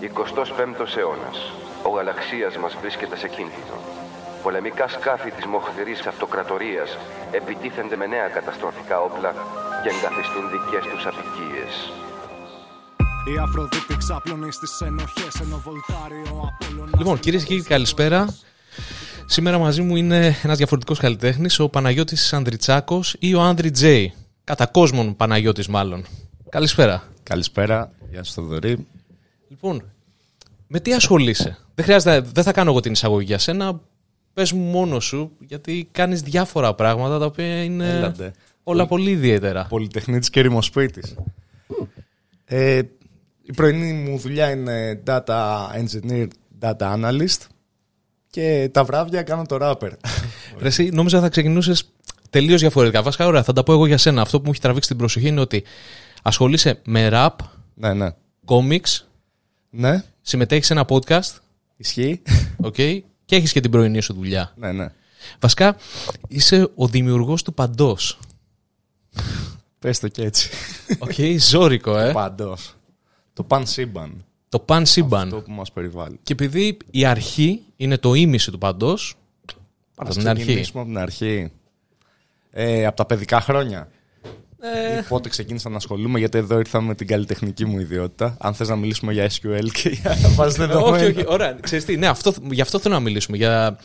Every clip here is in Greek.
25ος αιώνας. Ο γαλαξίας μας βρίσκεται σε κίνδυνο. Πολεμικά σκάφη της μοχθηρής αυτοκρατορίας επιτίθενται με νέα καταστροφικά όπλα και εγκαθιστούν δικές τους απικίες. Η Αφροδίτη ξάπλωνε στις ενοχές ενώ βολτάρει ο Απόλλωνας Λοιπόν, κυρίες και κύριοι, καλησπέρα. Σήμερα μαζί μου είναι ένας διαφορετικός καλλιτέχνης, ο Παναγιώτης Ανδριτσάκος ή ο Άνδρι Τζέι. Κατά κόσμον Παναγιώτης, μάλλον. Καλησπέρα. Καλησπέρα, γεια σου Θοδωρή. Λοιπόν, με τι ασχολείσαι; Δεν, χρειάζεται, δεν θα κάνω εγώ την εισαγωγή για σένα. Πες μου μόνο σου, γιατί κάνεις διάφορα πράγματα τα οποία είναι Έλατε. όλα πολύ ιδιαίτερα. Πολυτεχνίτης και ρημοσπίτης. Ε, η πρωινή μου δουλειά είναι data engineer, data analyst και τα βράδια κάνω το rapper. Ρε, εσύ νόμιζα θα ξεκινούσες τελείως διαφορετικά. Βασικά, ωραία, θα τα πω εγώ για σένα. Αυτό που μου έχει τραβήξει την προσοχή είναι ότι ασχολείσαι με rap, ναι, ναι. comics, Ναι, συμμετέχεις σε ένα podcast, ισχύει. okay, και έχεις και την πρωινή σου δουλειά. ναι, ναι. Βασικά, είσαι ο δημιουργός του παντός. Πες το και έτσι. Οκ, ζόρικο, ε. Παντός. Το παν σύμπαν. το παν σύμπαν. Αυτό που μας περιβάλλει. Και επειδή η αρχή είναι το ήμισυ του παντός. Ας Από την αρχή. ξεκινήσουμε από την αρχή. Ε, από τα παιδικά χρόνια. Ε, Ή Πότε ξεκίνησα να ασχολούμαι, γιατί εδώ ήρθα με την καλλιτεχνική μου ιδιότητα. Αν θες να μιλήσουμε για SQL και για βάση όχι, δεδομένα. όχι, ωραία. Ξέρεις τι, ναι, αυτό, γι' αυτό θέλω να μιλήσουμε. Για,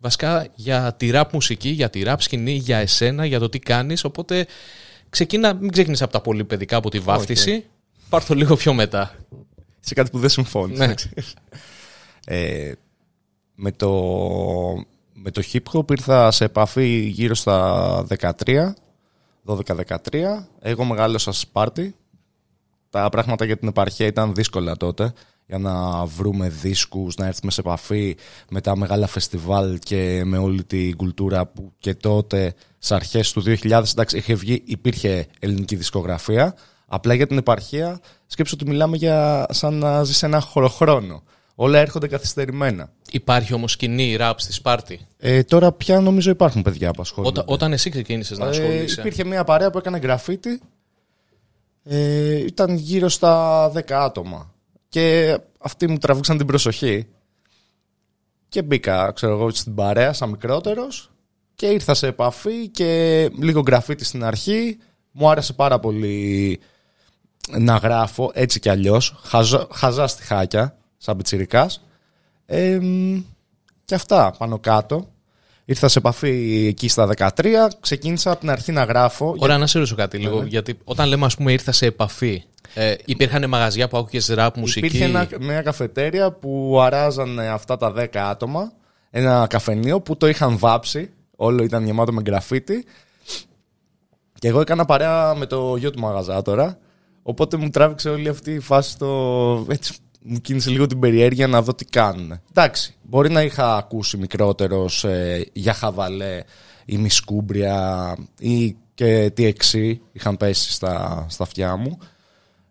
βασικά για τη rap μουσική, για τη rap σκηνή, για εσένα, για το τι κάνεις. Οπότε ξεκίνα, μην ξεκινήσεις από τα πολύ παιδικά, από τη βάφτιση. Πάρ' το λίγο πιο μετά. σε κάτι που δεν συμφώνησε. Ναι. ε, με, το, με το hip hop ήρθα σε επαφή γύρω στα 13, 12-13. Εγώ μεγάλωσα στη Σπάρτη. Τα πράγματα για την επαρχία ήταν δύσκολα τότε για να βρούμε δίσκους, να έρθουμε σε επαφή με τα μεγάλα φεστιβάλ και με όλη την κουλτούρα που και τότε στις αρχές του 2000 εντάξει, είχε βγει, υπήρχε ελληνική δισκογραφία απλά για την επαρχία σκέψω ότι μιλάμε για σαν να ζεις ένα χωροχρόνο όλα έρχονται καθυστερημένα Υπάρχει όμως σκηνή rap στη Σπάρτη; ε, τώρα πια νομίζω υπάρχουν παιδιά που ασχολούνται Όταν, όταν εσύ ξεκίνησες να ε, ασχολείσαι. υπήρχε μια παρέα που έκανε γραφίτι. Ε, ήταν γύρω στα 10 άτομα. Και αυτοί μου τραβήξαν την προσοχή. Και μπήκα, ξέρω εγώ, στην παρέα σαν μικρότερος και ήρθα σε επαφή και λίγο γραφίτι στην αρχή. Μου άρεσε πάρα πολύ να γράφω έτσι κι αλλιώς. Χαζά, χαζά στιχάκια, σαν πιτσιρικάς. Ε, μ, και αυτά πάνω κάτω. Ήρθα σε επαφή εκεί στα 13, ξεκίνησα από την αρχή να γράφω. Ωραία, να σε ρωτήσω κάτι λίγο. Γιατί όταν λέμε, ας πούμε, ήρθα σε επαφή, ε, υπήρχαν μαγαζιά που άκουγες rap μουσική; Υπήρχε ένα, μια καφετέρια που αράζανε αυτά τα 10 άτομα, ένα καφενείο που το είχαν βάψει, όλο ήταν γεμάτο με γραφίτι. Και εγώ έκανα παρέα με το γιο του μαγαζάτορα, οπότε μου τράβηξε όλη αυτή η φάση το... Έτσι, μου κίνησε λίγο την περιέργεια να δω τι κάνουν. Εντάξει, μπορεί να είχα ακούσει μικρότερος ε, για χαβαλέ ή μισκούμπρια ή και τι εξή είχαν πέσει στα, στα αυτιά μου.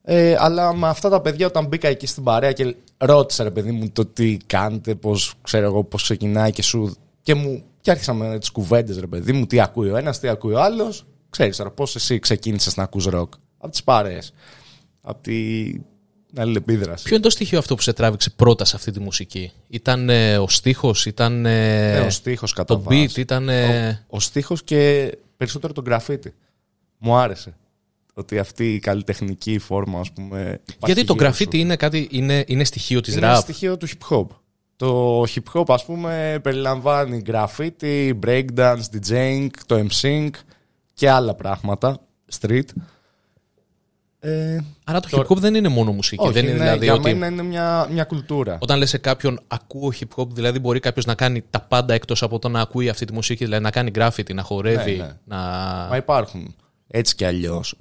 Ε, αλλά με αυτά τα παιδιά όταν μπήκα εκεί στην παρέα και ρώτησα ρε παιδί μου το τι κάνετε, πώς ξέρω εγώ πώς ξεκινάει και σου και μου και άρχισα με τις κουβέντες ρε παιδί μου, τι ακούει ο ένας, τι ακούει ο άλλος. Ξέρεις τώρα πώς εσύ ξεκίνησες να ακούς ροκ. Από τις παρέες. Από την αλληλεπίδραση. Ποιο είναι το στοιχείο αυτό που σε τράβηξε πρώτα σε αυτή τη μουσική, Ήταν ε, ο στίχος, ήταν. ε, Ε, ο στίχος κατά Το βάση. beat, ήταν. ε, Ο στίχος και περισσότερο το γραφίτι. Μου άρεσε. Ότι αυτή η καλλιτεχνική φόρμα, ας πούμε. υπάρχει Γιατί το γύρω graffiti σου. είναι, κάτι, είναι, είναι στοιχείο της Είναι ένα rap; στοιχείο του hip hop. Το hip hop, ας πούμε, περιλαμβάνει graffiti, breakdance, DJing, το MSync και άλλα πράγματα. Street. Ε, Άρα το hip hop δεν είναι μόνο μουσική. όχι, δεν είναι είναι- δηλαδή για ότι. μένα είναι μια, μια κουλτούρα. Όταν λες σε κάποιον ακούω hip hop, δηλαδή μπορεί κάποιος να κάνει τα πάντα εκτός από το να ακούει αυτή τη μουσική, δηλαδή να κάνει graffiti, να χορεύει. Ναι, ναι. Να... Μα υπάρχουν έτσι κι αλλιώς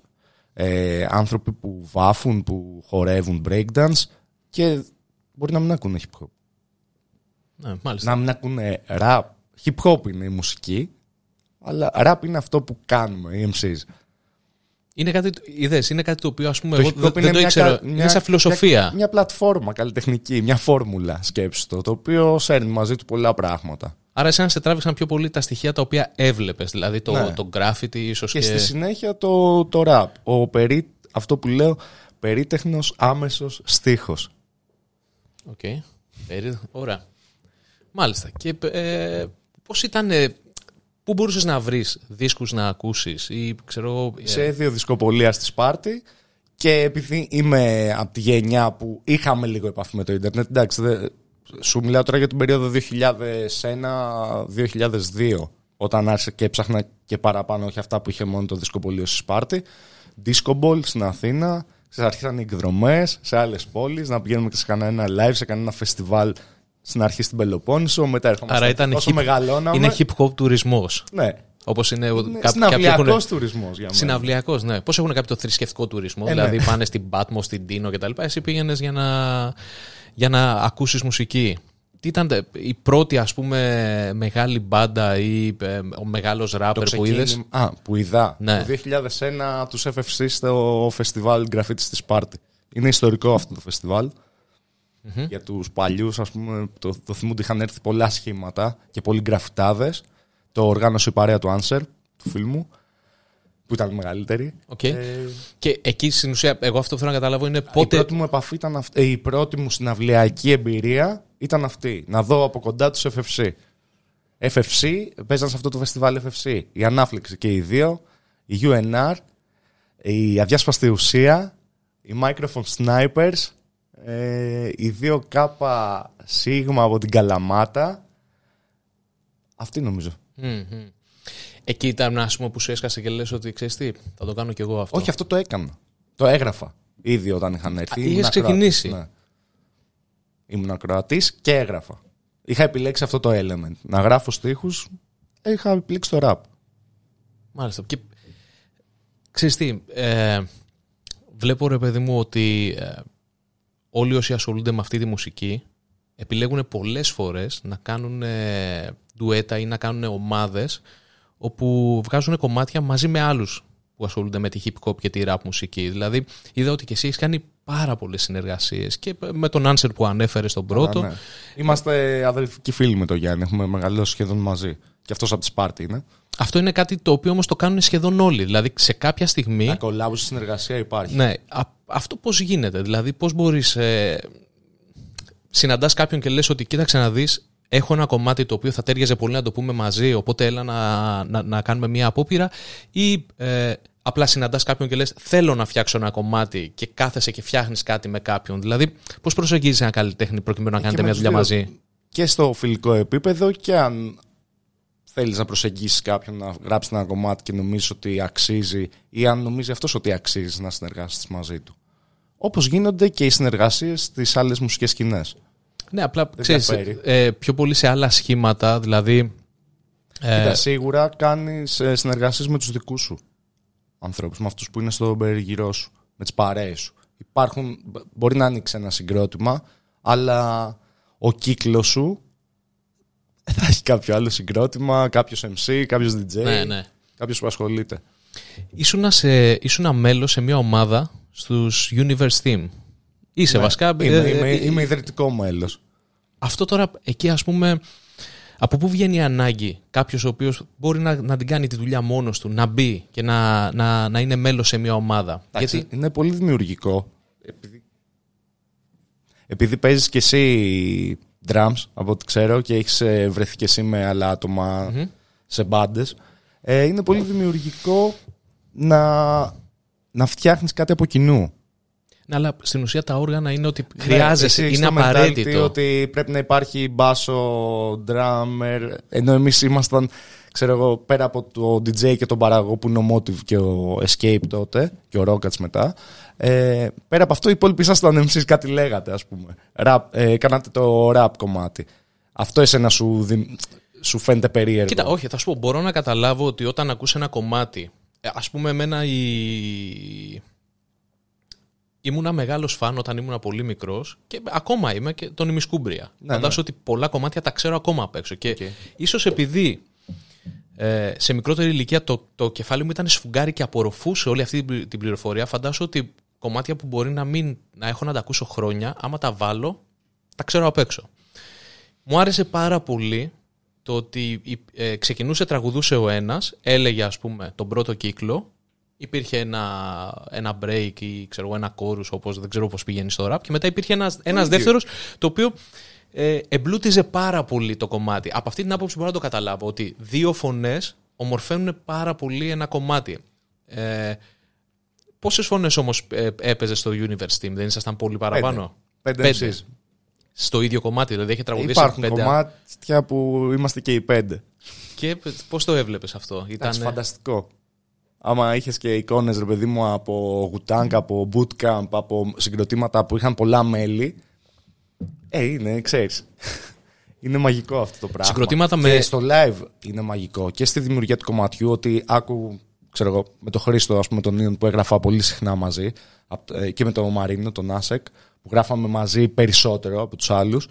ε, άνθρωποι που βάφουν, που χορεύουν breakdance και μπορεί να μην ακούνε hip hop. Ναι, μάλιστα. Να μην ακούνε rap. Hip hop είναι η μουσική, αλλά rap είναι αυτό που κάνουμε, οι MCs. Είναι κάτι, είδες, είναι κάτι το οποίο ας πούμε Το εγώ hip δεν, hop δεν το μια ήξερα. κα- είναι σαν φιλοσοφία. Μια, μια πλατφόρμα καλλιτεχνική, μια φόρμουλα σκέψου το, το οποίο σέρνει μαζί του πολλά πράγματα. Άρα εσένα σε τράβηξαν πιο πολύ τα στοιχεία τα οποία έβλεπες, δηλαδή το, Ναι. το graffiti ίσως Και, και... στη συνέχεια το, το rap. Ο περί, αυτό που λέω περίτεχνος άμεσος στίχος. Οκ. Περί- Ωραία. Μάλιστα. Και ε, πώς ήταν... ε, Πού μπορούσες να βρεις δίσκους να ακούσεις ή ξέρω εγώ... ε, σε δύο δισκοπωλεία στη Σπάρτη και επειδή είμαι από τη γενιά που είχαμε λίγο επαφή με το ίντερνετ, εντάξει, δε- σου μιλάω τώρα για την περίοδο 2001-2002, όταν άρχισα και έψαχνα και παραπάνω, όχι αυτά που είχε μόνο το δισκοπωλείο στη Σπάρτη. Disco Ball στην Αθήνα, ξέρεις, άρχισαν οι εκδρομές σε άλλες πόλεις, να πηγαίνουμε και σε κανένα live, σε κανένα φεστιβάλ στην αρχή στην Πελοπόννησο, μετά ερχόμαστε. Άρα ήταν όσο hip, μεγαλώναμε. είναι hip hop τουρισμός. Ναι. Όπως είναι, Είναι κά- κάποιοι συναυλιακός έχουν- τουρισμός για μένα. Συναυλιακός, ναι. Πώς έχουν κάποιοι το θρησκευτικό τουρισμό, Ε, ναι. δηλαδή πάνε στην Πάτμο, στην Τίνο κτλ. Εσύ πήγαινες για να, για να ακούσεις μουσική. Τι ήταν τε- η πρώτη ας πούμε μεγάλη μπάντα ή ε, ο μεγάλος ράπερ που είδες; ξεκίνημα- Α, που είδα. Ναι. Το 2001 τους FFC στο φεστιβάλ Graffiti στη Σπάρτη. Είναι ιστορικό αυτό το φεστιβάλ. Για τους παλιούς, ας πούμε, το, το θυμούνται είχαν έρθει πολλά σχήματα και πολλοί γραφιτάδες. Το οργάνωσε η παρέα του Answer, του φίλου μου, που ήταν η μεγαλύτερη. Οκ. Ε, Και εκεί στην ουσία, εγώ αυτό που θέλω να καταλάβω είναι Η πότε. πρώτη μου επαφή ήταν αυτή. ε, Η πρώτη μου συναυλιακή εμπειρία ήταν αυτή. Να δω από κοντά τους FFC. FFC, παίζαν σε αυτό το φεστιβάλ FFC. Η Ανάφλεξη και οι δύο. Η UNR. Η Αδιάσπαστη Ουσία. Οι Microphone Snipers. Ε, οι δύο κάπα σίγμα από την Καλαμάτα. Αυτή νομίζω. Μμμ. Εκεί ήταν ας πούμε, που σου έσκασε και λες ότι ξέρεις τι, θα το κάνω κι εγώ αυτό. Όχι, αυτό το έκανα. Το έγραφα ήδη όταν είχαν έρθει. Α, Ήμουν είχες ακροατής, ξεκινήσει. Ναι. Ήμουν ακροατής και έγραφα. Είχα επιλέξει αυτό το element. Να γράφω στίχους, είχα επιλέξει το rap. Μάλιστα. Και ξέρεις τι, ε, βλέπω ρε παιδί μου ότι ε, όλοι όσοι ασχολούνται με αυτή τη μουσική επιλέγουν πολλές φορές να κάνουν ε, ντουέτα ή να κάνουν ομάδες όπου βγάζουν κομμάτια μαζί με άλλους που ασχολούνται με τη hip hop και τη rap μουσική. Δηλαδή είδα ότι και εσύ έχεις κάνει πάρα πολλές συνεργασίες και με τον Answer που ανέφερες στον πρώτο. Α, ναι. Είμαστε αδελφικοί φίλοι με τον Γιάννη. Έχουμε μεγαλώσει σχεδόν μαζί. Και αυτός από τη Σπάρτη είναι. Αυτό είναι κάτι το οποίο όμως το κάνουν σχεδόν όλοι. Δηλαδή σε κάποια στιγμή... Να κολλάβω στη συνεργασία υπάρχει. Ναι, α- αυτό πώς γίνεται, δηλαδή πώς μπορείς... Ε, συναντάς κάποιον και λες ότι κοίταξε να δεις, έχω ένα κομμάτι το οποίο θα τέριαζε πολύ να το πούμε μαζί, οπότε έλα να, να, να κάνουμε μια απόπειρα ή ε, απλά συναντάς κάποιον και λες θέλω να φτιάξω ένα κομμάτι και κάθεσαι και φτιάχνεις κάτι με κάποιον. Δηλαδή πώς προσεγγίζεις ένα καλλιτέχνη προκειμένου να κάνετε με μια τους δουλειά δύο. μαζί. Και στο φιλικό επίπεδο και αν θέλεις να προσεγγίσεις κάποιον να γράψεις ένα κομμάτι και νομίζεις ότι αξίζει ή αν νομίζει αυτός ότι αξίζει να συνεργάσεις μαζί του. Όπως γίνονται και οι συνεργασίες στις άλλες μουσικές σκηνές. Ναι, απλά ξέρεις, διαφέρει. ε, πιο πολύ σε άλλα σχήματα, δηλαδή... ε, Κοίτα, σίγουρα κάνεις ε, συνεργασίες με τους δικούς σου ανθρώπους, με αυτούς που είναι στο περιγυρό σου, με τις παρέες σου. Υπάρχουν, μπ- μπορεί να ανοίξει ένα συγκρότημα, αλλά ο κύκλος σου θα έχει κάποιο άλλο συγκρότημα, κάποιος MC, κάποιος DJ, ναι, ναι. κάποιος που ασχολείται. Ήσουνα, σε, ήσουνα μέλος σε μια ομάδα στους Universe Team. Είσαι Ναι, βασικά... Είμαι, ε, είμαι, ε, είμαι ιδρυτικό μέλος. Αυτό τώρα εκεί ας πούμε... Από πού βγαίνει η ανάγκη κάποιος ο οποίος μπορεί να, να την κάνει τη δουλειά μόνος του, να μπει και να, να, να είναι μέλος σε μια ομάδα; Εντάξει, Γιατί είναι πολύ δημιουργικό. Επειδή, επειδή παίζεις και εσύ drums, από ό,τι ξέρω, και έχεις ε, βρεθεί και εσύ με άλλα άτομα σε μπάντες. Ε, είναι πολύ δημιουργικό να, να φτιάχνεις κάτι από κοινού. ναι, αλλά στην ουσία τα όργανα είναι ότι Ναι, χρειάζεσαι, εσύ έχεις είναι το mentality απαραίτητο. ότι πρέπει να υπάρχει μπάσο, drummer, ενώ εμείς ήμασταν, ξέρω εγώ, πέρα από το DJ και τον παραγωγό που είναι ο Motive και ο Escape τότε και ο Rockets μετά, ε, πέρα από αυτό οι υπόλοιποι ήσασταν εμείς κάτι λέγατε ας πούμε. Rap, ε, κάνατε το rap κομμάτι. Αυτό εσένα σου, δι- σου φαίνεται περίεργο; Κοίτα, όχι, θα σου πω, μπορώ να καταλάβω ότι όταν ακούς ένα κομμάτι, ε, ας πούμε εμένα η... Ήμουνα μεγάλος φαν όταν ήμουνα πολύ μικρός και ακόμα είμαι και τον ημισκούμπρια. Ναι, Φαντάσου ότι πολλά κομμάτια τα ξέρω ακόμα απ' έξω. Και ίσως επειδή ε, σε μικρότερη ηλικία το, το κεφάλι μου ήταν σφουγγάρι και απορροφούσε όλη αυτή την την πληροφορία, φαντάσου ότι κομμάτια που μπορεί να, μην, να έχω να τα ακούσω χρόνια, άμα τα βάλω, τα ξέρω απ' έξω. Μου άρεσε πάρα πολύ το ότι ε, ξεκινούσε, τραγουδούσε ο ένας, έλεγε ας πούμε τον πρώτο κύκλο Υπήρχε ένα, ένα break ή ξέρω, εγώ, ένα chorus, όπως δεν ξέρω πώς πηγαίνει στο rap. Και μετά υπήρχε ένας, ένας δεύτερος, το οποίο ε, εμπλούτιζε πάρα πολύ το κομμάτι. Από αυτή την άποψη μπορώ να το καταλάβω, ότι δύο φωνές ομορφαίνουν πάρα πολύ ένα κομμάτι. Ε, Πόσες φωνές όμως ε, έπαιζε στο Universe Team, δεν ήσασταν πολύ παραπάνω; Πέντε. Πέντε. MCs. Στο ίδιο κομμάτι, δηλαδή έχει τραγουδήσει Υπάρχουν πέντε. κομμάτια που είμαστε και οι πέντε. Και πώς το έβλεπες αυτό, Εντάξει, ήταν. φανταστικό. Άμα είχες και εικόνες, ρε παιδί μου, από Gutang, από Bootcamp, από συγκροτήματα που είχαν πολλά μέλη. Ε, είναι, ξέρεις. είναι μαγικό αυτό το πράγμα. Συγκροτήματα και με- στο live είναι μαγικό. Και στη δημιουργία του κομματιού, ότι άκου, ξέρω εγώ, με τον Χρήστο, ας πούμε, τον Νίον που έγραφα πολύ συχνά μαζί, απ- ε, και με τον Μαρίνο, τον Άσεκ, που γράφαμε μαζί περισσότερο από τους άλλους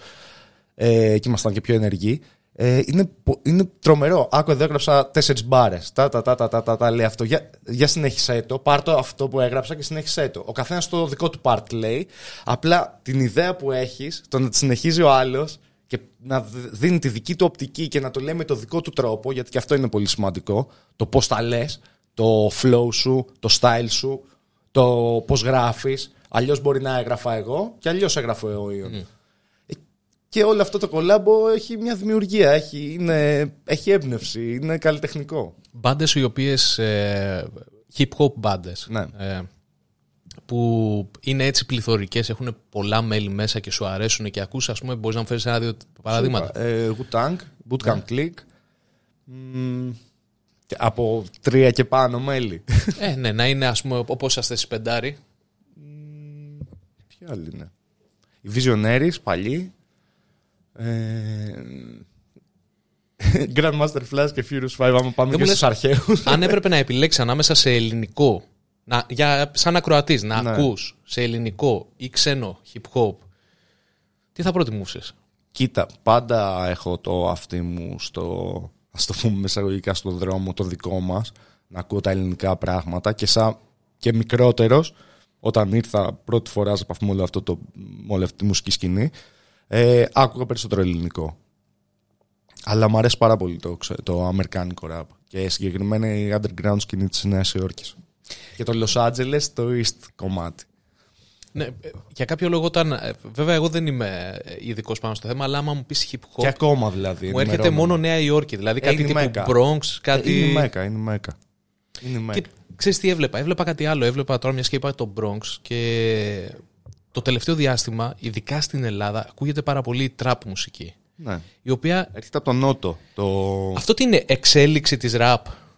ε, και ήμασταν και πιο ενεργοί. Ε, είναι, πο- είναι τρομερό. Άκου εδώ έγραψα τέσσερις μπάρες. Τα, τα, τα, τα, τα, τα, τα, λέει αυτό. Για, για συνέχισε το. Πάρ το αυτό που έγραψα και συνέχισε το. Ο καθένας το δικό του part λέει. Απλά την ιδέα που έχεις, το να τη συνεχίζει ο άλλος και να δ- δίνει τη δική του οπτική και να το λέει με το δικό του τρόπο, γιατί και αυτό είναι πολύ σημαντικό. Το πώς τα λες, το flow σου, το style σου, το πώς γράφεις. Αλλιώς μπορεί να έγραφα εγώ και αλλιώς έγραφε ο Ιων. Ε, Και όλο αυτό το κολάμπο έχει μια δημιουργία, έχει, είναι, έχει έμπνευση, είναι καλλιτεχνικό. Μπάντες οι οποίες. Ε, hip hop μπάντες. Ναι. Ε, που είναι έτσι πληθωρικές, έχουν πολλά μέλη μέσα και σου αρέσουν και ακούς, ας πούμε, μπορείς να μου φέρεις ένα-δύο παραδείγματα. Ε, Wu-Tang, Bootcamp Click. Μ, και από τρία και πάνω μέλη. Ε, ναι, να είναι, ας πούμε, όπως είσαστε στις πεντάρι. Ποιοι άλλοι είναι. Οι Visionaries, παλιοί. Ε, Grandmaster Flash και Furious 5, άμα πάμε Δεν και μου στους αρχαίους. Αν έπρεπε να επιλέξεις ανάμεσα σε ελληνικό, να, για, σαν ακροατής, να Ναι. ακούς σε ελληνικό ή ξένο hip hop, τι θα προτιμούσες; Κοίτα, πάντα έχω το αυτί μου στο, ας το πούμε μεσαγωγικά, στο δρόμο το δικό μας, να ακούω τα ελληνικά πράγματα και σαν και μικρότερος, όταν ήρθα πρώτη φορά σε επαφή με όλο αυτό το, με όλη αυτή τη μουσική σκηνή, ε, άκουγα περισσότερο ελληνικό. Αλλά μου αρέσει πάρα πολύ το, ξε- το αμερικάνικο rap και συγκεκριμένα η underground σκηνή της Νέας Υόρκης. Και το Los Angeles το east κομμάτι. Ναι, ε, για κάποιο λόγο όταν. ε, Βέβαια, εγώ δεν είμαι ειδικός πάνω στο θέμα, αλλά άμα μου πεις hip hop. Και ακόμα δηλαδή. μου έρχεται ενημερώνομαι. μόνο Νέα Υόρκη. Δηλαδή Ε, κάτι είναι τύπου Μέκα. Bronx, κάτι. Είναι η Μέκα, είναι η Μέκα. Είναι η Μέκα. Και ξέρεις τι έβλεπα. Έβλεπα κάτι άλλο. Έβλεπα τώρα μιας και είπα το Bronx και το τελευταίο διάστημα, ειδικά στην Ελλάδα, ακούγεται πάρα πολύ η trap μουσική. Ναι. Η οποία. Έρχεται από τον Νότο. Το... Αυτό τι είναι, εξέλιξη της rap;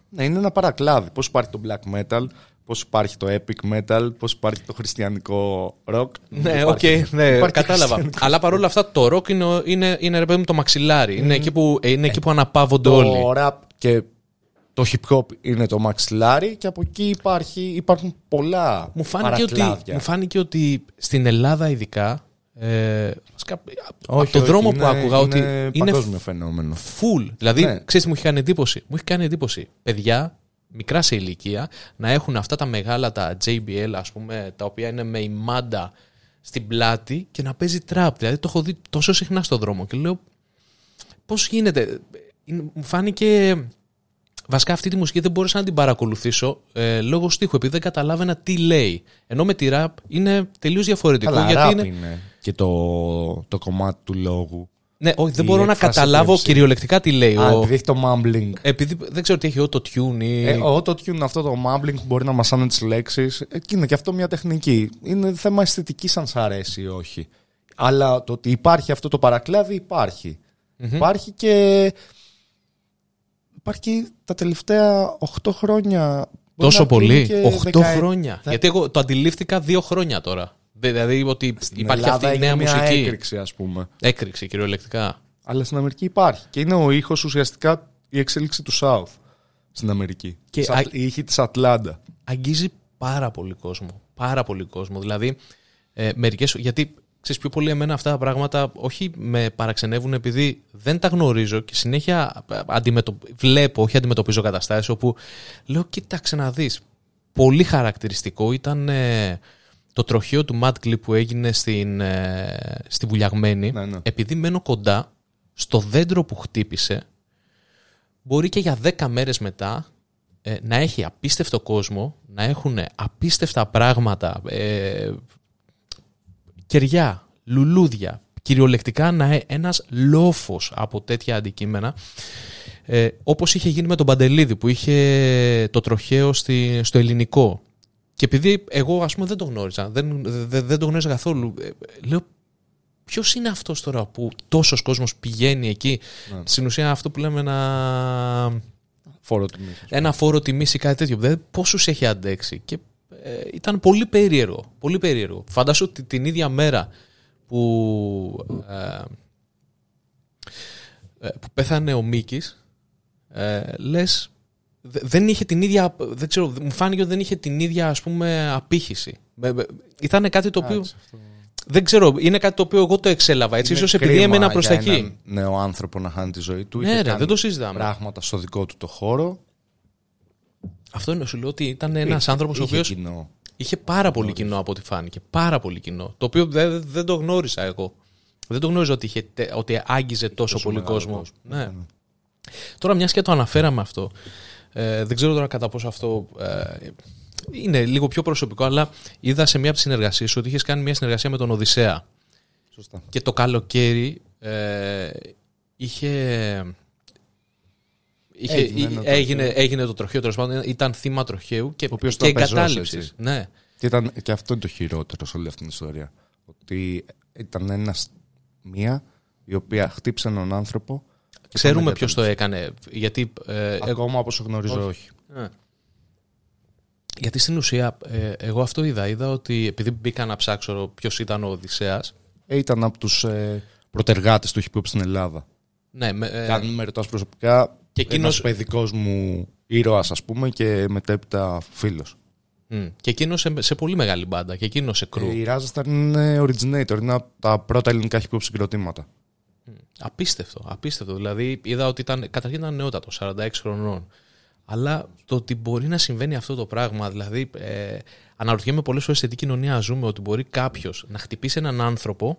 Ναι, είναι ένα παρακλάδι. Πώς υπάρχει το black metal, πώς υπάρχει το epic metal, πώς υπάρχει το χριστιανικό rock. Ναι, οκ, Υπάρχει- ναι, υπάρχει κατάλαβα. χριστιανικό. Αλλά παρόλα αυτά το rock είναι, είναι, είναι ρε παιδί μου το μαξιλάρι. Είναι εκεί που, είναι εκεί που αναπαύονται όλοι. Το rap και το hip hop είναι το μαξιλάρι και από εκεί υπάρχει, υπάρχουν πολλά Μου φάνηκε, ότι, παρακλάδια. μου φάνηκε ότι στην Ελλάδα ειδικά. Ε, βασικά, από Όχι, τον όχι, δρόμο είναι- που άκουγα ότι είναι είναι παγκόσμιο φαινόμενο. full. Δηλαδή, Ναι. ξέρεις τι μου έχει κάνει εντύπωση; Μου έχει κάνει εντύπωση. Παιδιά, μικρά σε ηλικία, να έχουν αυτά τα μεγάλα, τα JBL, ας πούμε, τα οποία είναι με ημάντα στην πλάτη και να παίζει τραπ. Δηλαδή, το έχω δει τόσο συχνά στον δρόμο και λέω, πώς γίνεται; Είναι- Μου φάνηκε... Βασικά αυτή τη μουσική δεν μπορούσα να την παρακολουθήσω ε, λόγω στίχου, επειδή δεν καταλάβαινα τι λέει. Ενώ με τη ραπ είναι τελείως διαφορετικό. Καλά, γιατί rap είναι... είναι και το, το κομμάτι του λόγου. Ναι, όχι, δεν Η μπορώ να έκφραση καταλάβω του MC. κυριολεκτικά τι λέει. Α, ο... επειδή έχει το mumbling. Επειδή δεν ξέρω τι έχει auto-tune ή... Ε, ο auto-tune αυτό το mumbling που μπορεί να μασάνε τις λέξεις ε, και είναι και αυτό μια τεχνική. Είναι θέμα αισθητικής αν σ' αρέσει ή όχι. Αλλά το ότι υπάρχει αυτό το παρακλάδι υπάρχει. Υπάρχει και... Υπάρχει και τα τελευταία 8 χρόνια. Μπορεί Τόσο να πριν πολύ; και 8 δεκα- χρόνια. θα- Γιατί εγώ το αντιλήφθηκα δύο χρόνια τώρα. Δηλαδή ότι Στην υπάρχει Ελλάδα αυτή η νέα έγινε μια μουσική. έκρηξη ας πούμε. Έκρηξη κυριολεκτικά. Αλλά στην Αμερική υπάρχει. Και είναι ο ήχος ουσιαστικά η εξέλιξη του South στην Αμερική. Και Σαν- α- Η ήχη της Ατλάντα. Αγγίζει πάρα πολύ κόσμο. Πάρα πολύ κόσμο. Δηλαδή, ε, μερικές, γιατί ξέρεις πιο πολύ εμένα αυτά τα πράγματα όχι με παραξενεύουν επειδή δεν τα γνωρίζω και συνέχεια ε, αντιμετω... βλέπω, όχι αντιμετωπίζω καταστάσεις όπου λέω κοίταξε να δεις. Πολύ χαρακτηριστικό ήταν ε, το τροχαίο του Mad Clip που έγινε στην, ε, στη Βουλιαγμένη Ναι, ναι. επειδή μένω κοντά στο δέντρο που χτύπησε μπορεί και για 10 μέρες μετά ε, να έχει απίστευτο κόσμο, να έχουν απίστευτα πράγματα, ε, κεριά, λουλούδια, κυριολεκτικά να είναι ένας λόφος από τέτοια αντικείμενα, ε, όπως είχε γίνει με τον Παντελίδη που είχε το τροχαίο στη, στο ελληνικό. Και επειδή εγώ ας πούμε δεν το γνώριζα, δεν, δεν, δεν το γνώριζα καθόλου, ε, λέω ποιος είναι αυτός τώρα που τόσος κόσμος πηγαίνει εκεί. Ναι. Στην ουσία αυτό που λέμε ένα Φόρο τιμής. ένα φόρο τιμής ή κάτι τέτοιο. Δηλαδή, πόσους έχει αντέξει. Και ε, ήταν πολύ περίεργο. Πολύ περίεργο. Φαντάσου ότι την ίδια μέρα που, ε, ε, που πέθανε ο Μίκης, ε, λες, δε- δεν είχε την ίδια, δεν ξέρω, μου φάνηκε ότι δεν είχε την ίδια ας πούμε απήχηση. Ήταν κάτι το οποίο, δεν ξέρω, είναι κάτι το οποίο εγώ το εξέλαβα έτσι, ίσως επειδή έμενα προς τα εκεί. Έναν νέο άνθρωπο να χάνει τη ζωή του. Ναι, είχε ρε, κάνει δεν το συζητάμε. Πράγματα στο δικό του το χώρο. Αυτό είναι, σου λέω ότι ήταν ένας άνθρωπος ο Είχε οποίος κοινό. Είχε πάρα πολύ κοινό από ό,τι φάνηκε. Πάρα πολύ κοινό. Το οποίο δεν, δεν το γνώρισα εγώ. Δεν το γνώριζα ότι, είχε, τε- ότι άγγιζε τόσο, πολύ μεγάλο κόσμο. κόσμο. Ναι. Τώρα, μιας και το αναφέραμε αυτό, ε, δεν ξέρω τώρα κατά πόσο αυτό ε, είναι λίγο πιο προσωπικό, αλλά είδα σε μια από τι συνεργασίε ότι είχες κάνει μια συνεργασία με τον Οδυσσέα. Σωστά. Και το καλοκαίρι ε, είχε. Είχε, Έγινε έγινε, ένα έγινε, τροχαίο. έγινε το τροχαίο, τέλος πάντων, ήταν θύμα τροχαίου και, Ο οποίος και τραπεζός, εγκατάλειψης. έτσι. Ναι. Και, ήταν, και αυτό είναι το χειρότερο σε όλη αυτή την ιστορία. Ότι ήταν ένας, μία η οποία χτύπησε έναν άνθρωπο. και Ξέρουμε τον ποιος το έκανε. Γιατί, ε, εγώ- Ακόμα όπως γνωρίζω, όχι. ε. γιατί στην ουσία, ε, εγώ αυτό είδα. Είδα ότι επειδή μπήκα να ψάξω ποιος ήταν ο Οδυσσέας Ε, ήταν από τους ε, προτεργάτε του hip hop στην Ελλάδα. Ναι, με, ε, Κάνουν με ρωτάς προσωπικά. Και Και εκείνος- ένας παιδικός μου ήρωας ας πούμε και μετέπειτα φίλος. μ, και εκείνος σε, σε πολύ μεγάλη μπάντα. Και εκείνος σε κρού. Ε, η Ράζασταν είναι originator, είναι από τα πρώτα ελληνικά hip hop συγκροτήματα. Απίστευτο, απίστευτο. Δηλαδή είδα ότι ήταν, καταρχήν ήταν νεότατος, 46 χρονών. Αλλά το ότι μπορεί να συμβαίνει αυτό το πράγμα, δηλαδή ε, αναρωτιέμαι πολλές φορές σε τι κοινωνία ζούμε, ότι μπορεί κάποιος να χτυπήσει έναν άνθρωπο.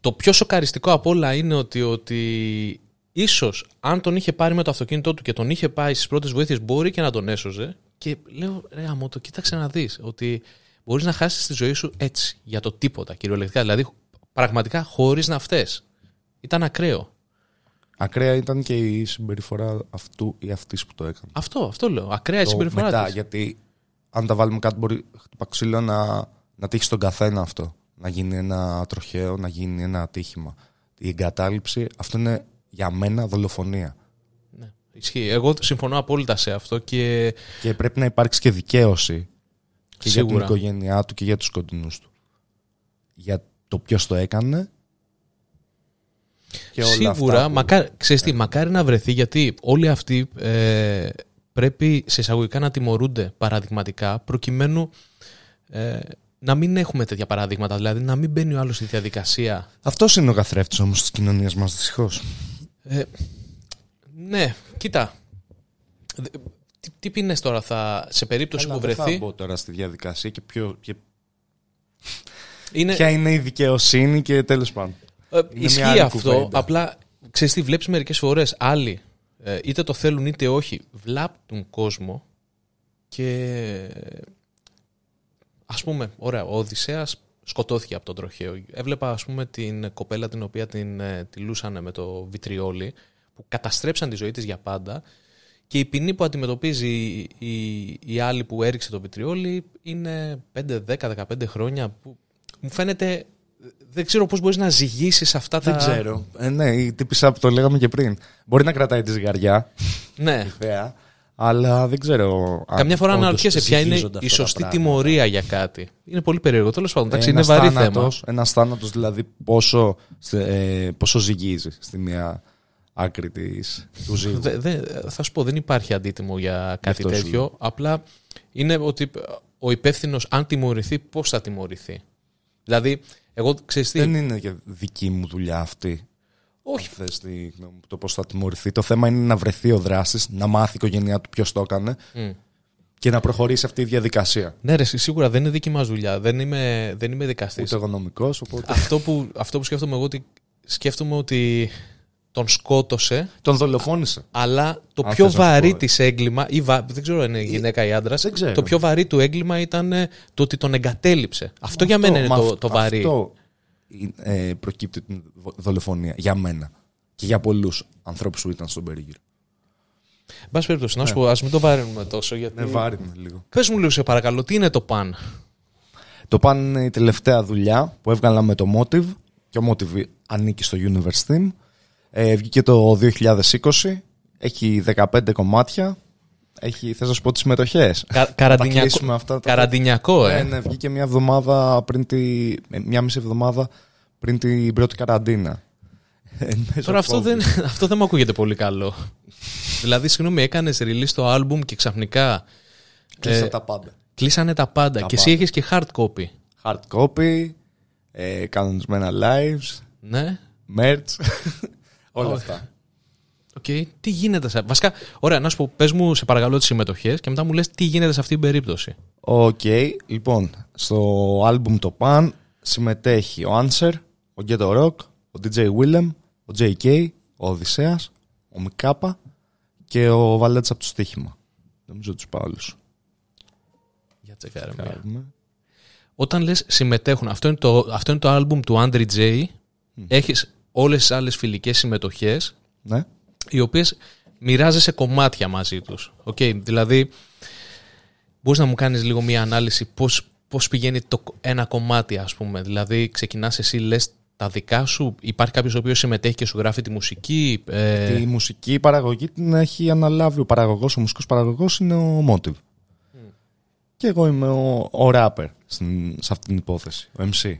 Το πιο σοκαριστικό απ' όλα είναι ότι, ότι ίσως αν τον είχε πάρει με το αυτοκίνητό του και τον είχε πάει στις πρώτες βοήθειες μπορεί και να τον έσωζε. Και λέω, ρε αμώ, το κοίταξε να δεις, ότι μπορείς να χάσεις τη ζωή σου έτσι, για το τίποτα, κυριολεκτικά. Δηλαδή πραγματικά χωρίς να φταίς. Ήταν ακραίο. Ακραία ήταν και η συμπεριφορά αυτού ή αυτής που το έκανε. Αυτό, αυτό λέω. Ακραία η Το συμπεριφορά μετά, της. γιατί αν τα βάλουμε κάτω μπορεί χτυπά ξύλο να, να τύχει στον καθένα αυτό. Να γίνει ένα τροχαίο, να γίνει ένα ατύχημα. Η εγκατάλειψη, αυτό είναι για μένα δολοφονία. Ναι, ισχύει. Εγώ συμφωνώ απόλυτα σε αυτό και Και πρέπει να υπάρξει και δικαίωση και για Σίγουρα. την οικογένειά του και για τους κοντινούς του. Για το ποιος το έκανε και όλα σίγουρα, αυτά που- μακάρι, ξέρεις τι, μακάρι να βρεθεί γιατί όλοι αυτοί ε, πρέπει σε εισαγωγικά να τιμωρούνται παραδειγματικά προκειμένου ε, να μην έχουμε τέτοια παραδείγματα. Δηλαδή να μην μπαίνει ο άλλος στη διαδικασία. Αυτός είναι ο καθρέφτης όμως της κοινωνίας μας δυστυχώς. Ε, ναι, κοίτα. Δε- Τι, τι πίνες τώρα θα, σε περίπτωση Έλα, που δεν θα βρεθεί; μπω τώρα στη διαδικασία και, ποιο, και Είναι, ποια είναι η δικαιοσύνη και τέλος πάντων. Ε, Είναι ισχύει μια άλλη αυτό. κουβέντα. Απλά ξέρεις τι, βλέπεις μερικές φορές άλλοι ε, είτε το θέλουν είτε όχι, βλάπτουν κόσμο και ας πούμε, ωραία, ο Οδυσσέας σκοτώθηκε από τον τροχαίο. Έβλεπα ας πούμε την κοπέλα την οποία την ε, τυλούσανε με το βιτριόλι που καταστρέψαν τη ζωή της για πάντα και η ποινή που αντιμετωπίζει η, η, η άλλη που έριξε το βιτριόλι είναι 5, 10, 15 χρόνια που μου φαίνεται δεν ξέρω πώς μπορείς να ζυγίσεις αυτά Δεν τα... ξέρω. Ε, ναι, η τύπησα που το λέγαμε και πριν. Μπορεί να κρατάει τη ζυγαριά, Ναι. θέα, αλλά δεν ξέρω. αν Καμιά φορά όντως αναρωτιέσαι ποια είναι ζυγίζονται η αυτά τα σωστή πράγματα. τιμωρία για κάτι. Είναι πολύ περίεργο. Τέλος πάντων, εντάξει, είναι Ένας βαρύ θάνατος, θέμα. Ένας θάνατος δηλαδή πόσο, ε, πόσο ζυγίζει στη μία άκρη της, του ζύγου. Δε- δε- θα σου πω, δεν υπάρχει αντίτιμο για κάτι αυτό σου τέτοιο. Απλά είναι ότι ο υπεύθυνος, αν τιμωρηθεί, πώς θα τιμωρηθεί; Δηλαδή, εγώ ξέρεις τι. Δεν είναι και δική μου δουλειά αυτή. Όχι. Αν θες τη γνώμη μου, το πώς θα τιμωρηθεί. Το θέμα είναι να βρεθεί ο δράστη, να μάθει η οικογένειά του ποιος το έκανε Μμ. και να προχωρήσει αυτή η διαδικασία. Ναι, ρε, σίγουρα δεν είναι δική μας δουλειά. Δεν είμαι, δεν είμαι δικαστής. Ούτε εγώ νομικός, οπότε. αυτό, που, αυτό που σκέφτομαι εγώ ότι σκέφτομαι ότι τον σκότωσε, Τον δολοφόνησε. αλλά το Αν πιο θες να σου βαρύ πω, ε. της έγκλημα, ή βα- δεν ξέρω αν είναι γυναίκα ή άντρας, δεν ξέρω. το πιο βαρύ του έγκλημα ήταν ε, το ότι τον εγκατέλειψε. Αυτό, για μένα είναι μα το, αυ- το βαρύ. Αυτό ε, προκύπτει την δο- δολοφονία για μένα. Και για πολλούς ανθρώπους που ήταν στον περίγυρο. Εν πάση περιπτώσει, να σου πω, ας μην το βαρύνουμε τόσο. Γιατί... Ναι, βάρη με λίγο. Πες μου λίγο, σε παρακαλώ, τι είναι το παν; Το παν είναι η τελευταία δουλειά που έβγαλα με το Motive και ο Motive ανήκει στο Universe Team. Ε, βγήκε το 2020, έχει 15 κομμάτια. Έχει, θες να σου πω τις συμμετοχές; Κα- Θα καραντινιακό, κλείσουμε αυτά τα- καραντινιακό, ε. Ναι, ναι, βγήκε μια εβδομάδα πριν τη, ε, μια μισή εβδομάδα πριν την πρώτη καραντίνα. Εν μέσω Τώρα αυτό COVID. δεν, αυτό δεν μου ακούγεται πολύ καλό. δηλαδή, συγγνώμη, έκανες release το album και ξαφνικά Κλείσαν ε, τα πάντα. κλείσανε τα πάντα. Τα και εσύ πάντα. έχεις και hard copy. Hard copy, ε, κανονισμένα lives, Ναι. merch, όλα Όχι. αυτά. Οκ. Τι γίνεται σε. Βασικά, ωραία, να σου πω, πες μου σε παρακαλώ τις συμμετοχές και μετά μου λες τι γίνεται σε αυτή την περίπτωση. Οκ, λοιπόν, στο άλμπουμ το Pan συμμετέχει ο Answer, ο Ghetto Rock, ο DJ Willem, ο JK, ο Οδυσσέας, ο Μικάπα και ο Βαλέτς από το στοίχημα. Νομίζω τους πάω όλους. Για τσέκαρε μία. Όταν λες συμμετέχουν, αυτό είναι το, αυτό είναι το άλμπουμ του Andre J. Έχεις όλες τις άλλες φιλικές συμμετοχές Ναι. Οι οποίες μοιράζεσαι κομμάτια μαζί τους. Οκ, δηλαδή, μπορείς να μου κάνεις λίγο μία ανάλυση πώς, πώς πηγαίνει το ένα κομμάτι, ας πούμε. Δηλαδή, ξεκινάς εσύ, λες τα δικά σου, υπάρχει κάποιος ο οποίος συμμετέχει και σου γράφει τη μουσική. Ε, Τη μουσική παραγωγή την έχει αναλάβει ο παραγωγός, ο μουσικός παραγωγός είναι ο Motive. Και εγώ είμαι ο, ο rapper στην, σε αυτή την υπόθεση, ο MC.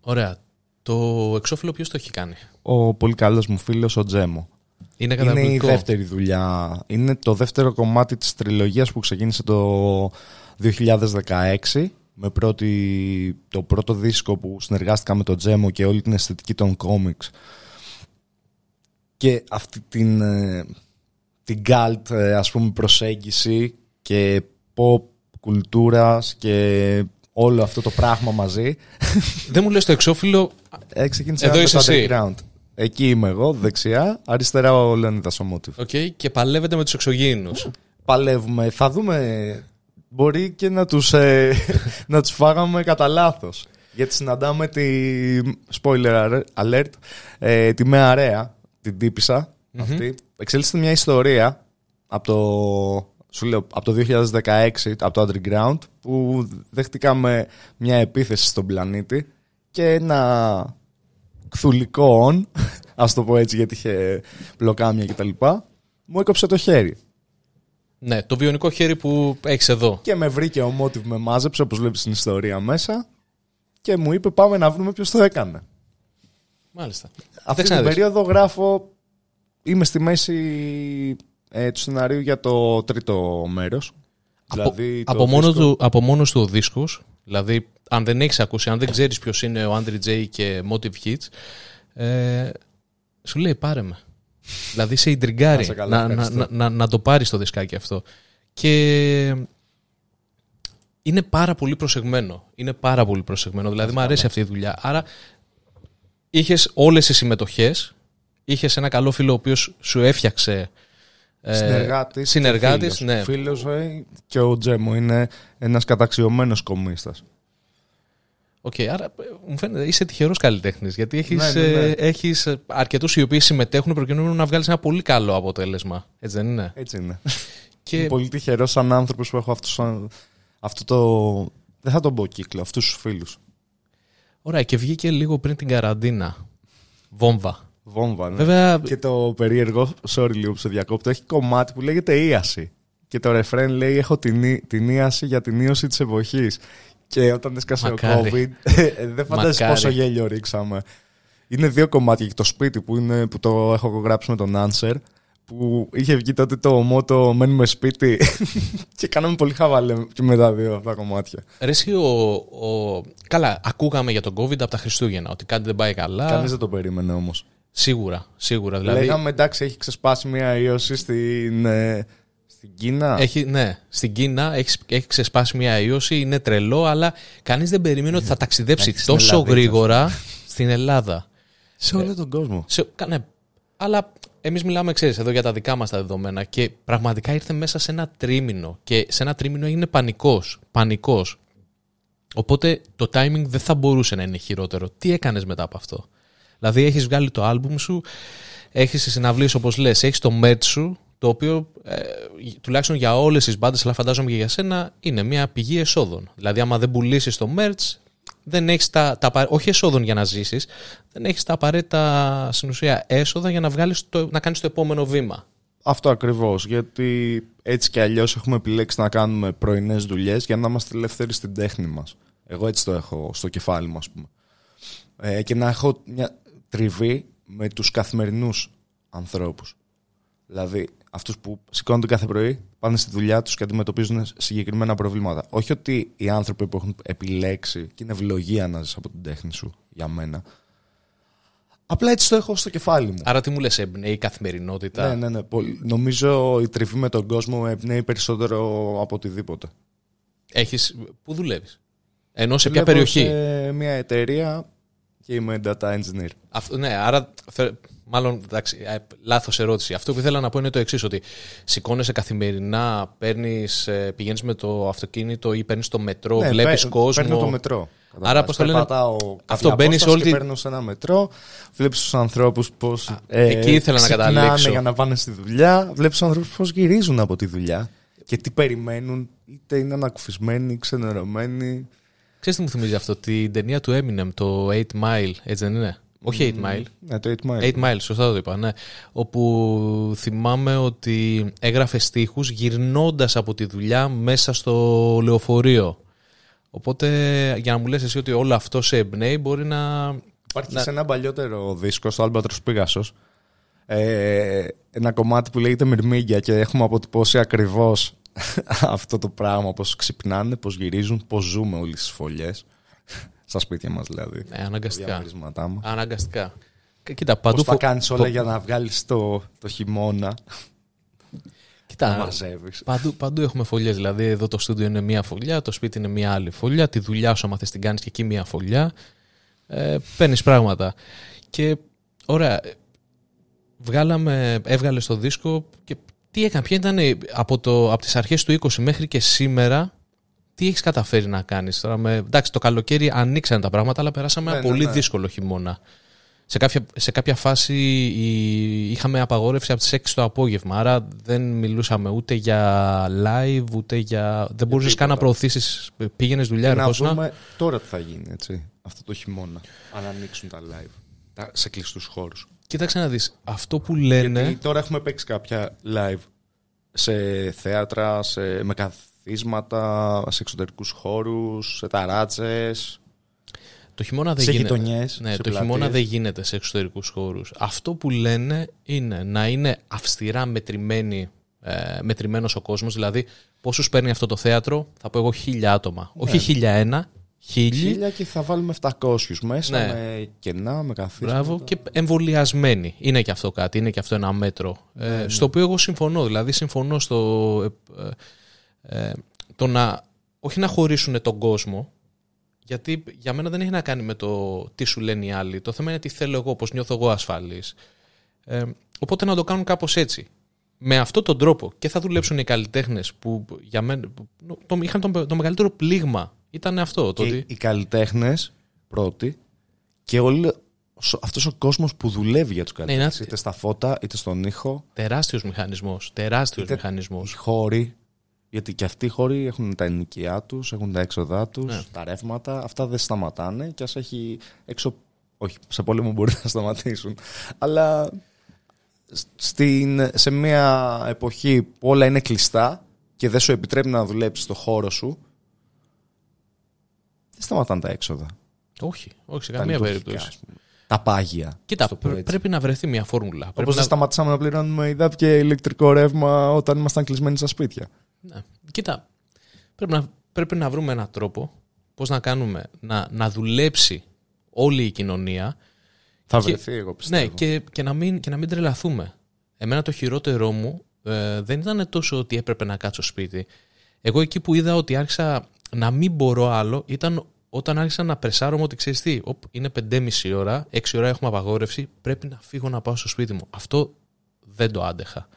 Ωραία. Το εξώφυλλο ποιος το έχει κάνει; Ο πολύ καλός μου φίλος ο Τζέμο. Είναι Είναι η καταπληκτικό. δεύτερη δουλειά. Είναι το δεύτερο κομμάτι της τριλογίας που ξεκίνησε το 2016 με πρώτη, το πρώτο δίσκο που συνεργάστηκα με τον Τζέμο και όλη την αισθητική των comics και αυτή την, ε, την cult ε, ας πούμε προσέγγιση και pop κουλτούρας και όλο αυτό το πράγμα μαζί Δεν μου λες το εξώφυλλο, ε, ξεκίνησε Εδώ με είσαι το εσύ. underground. Εκεί είμαι εγώ, δεξιά, αριστερά ο Λεωνίδας ο Motive. οκ, και παλεύετε με τους εξωγήινους. παλεύουμε. Θα δούμε. Μπορεί και να τους, ε, να τους φάγαμε κατά λάθος. Γιατί συναντάμε τη spoiler alert, ε, τη Μέα Ρέα, την τυπησα αυτή. Εξελίσσεται μια ιστορία από το, σου λέω, από το 2016, από το Underground, που δεχτήκαμε μια επίθεση στον πλανήτη και ένα κθουλικό on, ας το πω έτσι γιατί είχε μπλοκάμια κτλ. Μου έκοψε το χέρι. Ναι, το βιονικό χέρι που έχεις εδώ. Και με βρήκε ο Motive, με μάζεψε, όπως βλέπεις στην ιστορία μέσα και μου είπε πάμε να βρούμε ποιος το έκανε. Μάλιστα. Αυτή Κοίταξε να την δεις. περίοδο γράφω, είμαι στη μέση ε, του σενάριου για το τρίτο μέρος. Από, Δηλαδή, το από, μόνος δίσκο- του, από μόνος του ο δίσκος, δηλαδή αν δεν έχεις ακούσει, αν δεν ξέρεις ποιος είναι ο Andrew J και Motive Hits, ε, σου λέει πάρε με. δηλαδή σε Να ιντριγκάρει είσαι καλά, να, να, ευχαριστώ. να, να, να το πάρεις το δισκάκι αυτό. Και είναι πάρα πολύ προσεγμένο. Είναι πάρα πολύ προσεγμένο. Δηλαδή μου αρέσει αυτή η δουλειά. Άρα είχες όλες τις συμμετοχές, είχες ένα καλό φίλο ο οποίος σου έφτιαξε ε, συνεργάτης, συνεργάτης, και ναι. φίλος. Φίλος, ε, και ο Τζέμο είναι ένας καταξιωμένος κομίστας. Οκ, άρα ε, μου φαίνεται είσαι τυχερός καλλιτέχνης γιατί έχεις, Ναι, ναι, ναι. ε, έχεις ε, αρκετούς οι οποίοι συμμετέχουν προκειμένου να βγάλεις ένα πολύ καλό αποτέλεσμα. Έτσι δεν είναι; Έτσι είναι. Και Είμαι πολύ τυχερός σαν άνθρωπος που έχω αυτό, σαν- αυτό το... Δεν θα τον πω κύκλο, αυτούς τους φίλους. ωραία, και βγήκε λίγο πριν την καραντίνα. Βόμβα. Βόμβα, ναι. Βέβαια, Και το περίεργο, sorry λίγο που σε διακόπτω, έχει κομμάτι που λέγεται ίαση. Και το ρεφρέν λέει: Έχω την, ί- την ίαση για την ίωση της εποχής. Και όταν έσκασε ο Μακάρι. COVID, ε, δεν φαντάζεσαι Μακάρι. πόσο γέλιο ρίξαμε. Είναι δύο κομμάτια και το σπίτι που, είναι, που το έχω γράψει με τον Answer. Που είχε βγει τότε το μότο Μένουμε σπίτι. και κάναμε πολύ χαβαλέ και με τα δύο αυτά κομμάτια. ρε εσύ ο, ο... Καλά, ακούγαμε για τον COVID από τα Χριστούγεννα, ότι κάτι δεν πάει καλά. Κανείς δεν το περίμενε όμως. Σίγουρα, σίγουρα. Δηλαδή, Λέγαμε εντάξει, έχει ξεσπάσει μια ίωση στην, ε, στην Κίνα. Έχει, ναι, στην Κίνα έχεις, έχει ξεσπάσει μια ίωση, είναι τρελό, αλλά κανείς δεν περίμενε ότι θα ταξιδέψει Έχει στην τόσο Ελλαδίτσα. γρήγορα στην Ελλάδα. Σε όλο τον κόσμο. Σε, κα- ναι, Αλλά εμείς μιλάμε, ξέρεις, εδώ για τα δικά μας τα δεδομένα και πραγματικά ήρθε μέσα σε ένα τρίμηνο και σε ένα τρίμηνο έγινε πανικός. Πανικός. Οπότε το timing δεν θα μπορούσε να είναι χειρότερο. Τι έκανες μετά από αυτό; Δηλαδή έχεις βγάλει το άλμπουμ σου, έχεις συναυλίες όπως λες, έχεις το merch σου, το οποίο ε, τουλάχιστον για όλες τις μπάντες, αλλά φαντάζομαι και για σένα, είναι μια πηγή εσόδων. Δηλαδή, άμα δεν πουλήσεις το merch, δεν έχεις τα, τα, όχι εσόδων για να ζήσεις, δεν έχεις τα απαραίτητα στην ουσία έσοδα για να, βγάλεις το, να κάνεις το επόμενο βήμα. Αυτό ακριβώς. Γιατί έτσι κι αλλιώς έχουμε επιλέξει να κάνουμε πρωινές δουλειές για να είμαστε ελεύθεροι στην τέχνη μας. Εγώ έτσι το έχω στο κεφάλι μου, ας πούμε. Ε, και να έχω μια τριβή με τους καθημερινούς ανθρώπους. Δηλαδή, αυτούς που σηκώνονται κάθε πρωί, πάνε στη δουλειά τους και αντιμετωπίζουν συγκεκριμένα προβλήματα. Όχι ότι οι άνθρωποι που έχουν επιλέξει και είναι ευλογία να ζει από την τέχνη σου, για μένα. Απλά έτσι το έχω στο κεφάλι μου. Άρα τι μου λες, εμπνέει η καθημερινότητα; Ναι, ναι, ναι. Νομίζω η τριβή με τον κόσμο με εμπνέει περισσότερο από οτιδήποτε. Έχεις... Πού δουλεύεις; Ενώ σε ποια περιοχή; σε μια εταιρεία και είμαι data engineer. Αυτό, ναι, άρα Μάλλον, εντάξει, ε, λάθος ερώτηση. Αυτό που ήθελα να πω είναι το εξής: Ότι σηκώνεσαι καθημερινά, παίρνεις, ε, πηγαίνεις με το αυτοκίνητο ή παίρνεις το μετρό, ναι, βλέπεις κόσμο. Παίρνω το μετρό. Άρα, πώς το λένε. Αυτό μπαίνεις όλη την. Παίρνω σε ένα μετρό, βλέπεις τους ανθρώπους πώς. Ε, εκεί ήθελα να καταλήξω. για να πάνε στη δουλειά, βλέπεις τους ανθρώπους πώς γυρίζουν από τη δουλειά και τι περιμένουν, είτε είναι ανακουφισμένοι, ξενερωμένοι. Ξέρετε τι μου θυμίζει αυτό, την ταινία του Eminem, το 8 Mile, έτσι δεν είναι; Όχι 8 Mile. Ναι, το 8 Mile. 8 Mile, σωστά το είπα, ναι. Όπου θυμάμαι ότι έγραφε στίχους γυρνώντας από τη δουλειά μέσα στο λεωφορείο. Οπότε για να μου λες εσύ ότι όλο αυτό σε εμπνέει μπορεί να... Υπάρχει σε ένα παλιότερο δίσκο, στο Albatros Pegasus, ε, ένα κομμάτι που λέγεται Μυρμήγκια και έχουμε αποτυπώσει ακριβώς αυτό το πράγμα, πώς ξυπνάνε, πώς γυρίζουν, πώς ζούμε όλες τις φωλιές στα σπίτια μας δηλαδή. Ναι, αναγκαστικά. Αναγκαστικά. Κοίτα, παντού. Πώς θα κάνεις όλα για να βγάλεις το, το χειμώνα. Κοίτα, παντού, παντού έχουμε φωλιές. Δηλαδή, εδώ το στούντιο είναι μία φωλιά, το σπίτι είναι μία άλλη φωλιά. Τη δουλειά σου, άμα θες την κάνεις και εκεί μία φωλιά. Ε, Παίρνεις πράγματα. Και ωραία, βγάλαμε, έβγαλες το δίσκο και τι έκανε, ποια ήταν από, το, από τις αρχές του 20 μέχρι και σήμερα τι έχεις καταφέρει να κάνεις τώρα. Με... Εντάξει, το καλοκαίρι ανοίξαν τα πράγματα, αλλά περάσαμε ένα ναι, ναι, πολύ ναι. δύσκολο χειμώνα. Σε κάποια, σε κάποια φάση είχαμε απαγόρευση από τις 6 το απόγευμα. Άρα δεν μιλούσαμε ούτε για live, ούτε για. Δεν μπορούσες καν να προωθήσεις. Πήγαινες δουλειά, Να δούμε τώρα τι θα γίνει έτσι, αυτό το χειμώνα. Αν ανοίξουν τα live σε κλειστούς χώρους. Κοίταξε να δεις. Αυτό που λένε. Γιατί τώρα έχουμε παίξει κάποια live σε θέατρα, σε, με καθ καθίσματα, σε εξωτερικούς χώρους, σε ταράτσες. Το χειμώνα δεν σε γίνεται. Γειτονιές, ναι, σε το χειμώνα δεν γίνεται σε εξωτερικούς χώρους. Αυτό που λένε είναι να είναι αυστηρά μετρημένη, ε, μετρημένος ο κόσμος, δηλαδή πόσους παίρνει αυτό το θέατρο, θα πω εγώ χίλια άτομα. Ναι. Όχι χίλια ένα, χίλιοι. Χίλια και θα βάλουμε 700 μέσα ναι. με κενά, με καθίσματα. Μπράβο και εμβολιασμένοι. Είναι και αυτό κάτι, είναι και αυτό ένα μέτρο. Ε, ναι, ναι. Στο οποίο εγώ συμφωνώ. Δηλαδή συμφωνώ στο... Ε, ε, ε, το να, όχι να χωρίσουν τον κόσμο, γιατί για μένα δεν έχει να κάνει με το τι σου λένε οι άλλοι. Το θέμα είναι τι θέλω εγώ, πώς νιώθω εγώ ασφαλής. Ε, οπότε να το κάνουν κάπως έτσι. Με αυτόν τον τρόπο και θα δουλέψουν οι καλλιτέχνες που για μένα το, είχαν το, το μεγαλύτερο πλήγμα. Ήταν αυτό. Το ότι... Οι καλλιτέχνες πρώτοι και όλοι αυτός ο κόσμος που δουλεύει για τους ναι, καλλιτέχνες. είτε στα φώτα, είτε στον ήχο. Τεράστιος μηχανισμός. Τεράστιος μηχανισμός. Οι χώροι γιατί και αυτοί οι χώροι έχουν τα ενοικιά τους, έχουν τα έξοδά τους, ναι. τα ρεύματα. Αυτά δεν σταματάνε και ας έχει έξω. Όχι, σε πόλεμο μπορεί να σταματήσουν. Αλλά στην, σε μια εποχή που όλα είναι κλειστά και δεν σου επιτρέπει να δουλέψεις στο χώρο σου, δεν σταματάνε τα έξοδα. Όχι, όχι σε καμία περίπτωση. Τα πάγια. Κοίτα, πρέπει να βρεθεί μια φόρμουλα. Όπως δεν σταματήσαμε να πληρώνουμε υδάτ και ηλεκτρικό ρεύμα όταν ήμασταν κλεισμένοι στα σπίτια. Ναι. Κοίτα, πρέπει να, πρέπει να βρούμε έναν τρόπο πώς να κάνουμε να, να δουλέψει όλη η κοινωνία. Θα και, βρεθεί, εγώ πιστεύω. Ναι, και, και, να μην, και να μην τρελαθούμε. Εμένα το χειρότερό μου ε, δεν ήταν τόσο ότι έπρεπε να κάτσω σπίτι. Εγώ εκεί που είδα ότι άρχισα να μην μπορώ άλλο ήταν όταν άρχισα να πρεσάρω ότι ξέρεις τι, οπ, είναι 5,5 ώρα, 6 ώρα έχουμε απαγόρευση, πρέπει να φύγω να πάω στο σπίτι μου. Αυτό δεν το άντεχα.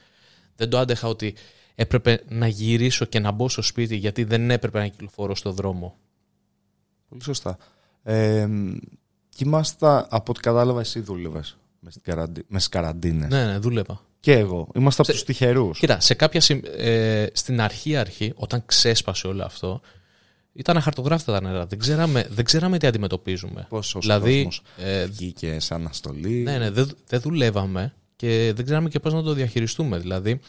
Δεν το άντεχα ότι έπρεπε να γυρίσω και να μπω στο σπίτι γιατί δεν έπρεπε να κυκλοφορώ στο δρόμο. Πολύ σωστά. Ε, και είμαστε, από ό,τι κατάλαβα, εσύ δούλευες με στις καραντίνες. Ναι, ναι, δούλευα. Και εγώ. Είμαστε από τους τυχερούς. Κοίτα, σε κάποια συμ... ε, στην αρχή, αρχή, όταν ξέσπασε όλο αυτό, ήταν αχαρτογράφητα τα νερά. Δεν ξέραμε, δεν ξέραμε τι αντιμετωπίζουμε. Πόσο δηλαδή, ε, βγήκε σε αναστολή. Ναι, ναι, δεν δεν δουλεύαμε και δεν ξέραμε και πώς να το διαχειριστούμε. Δηλαδή,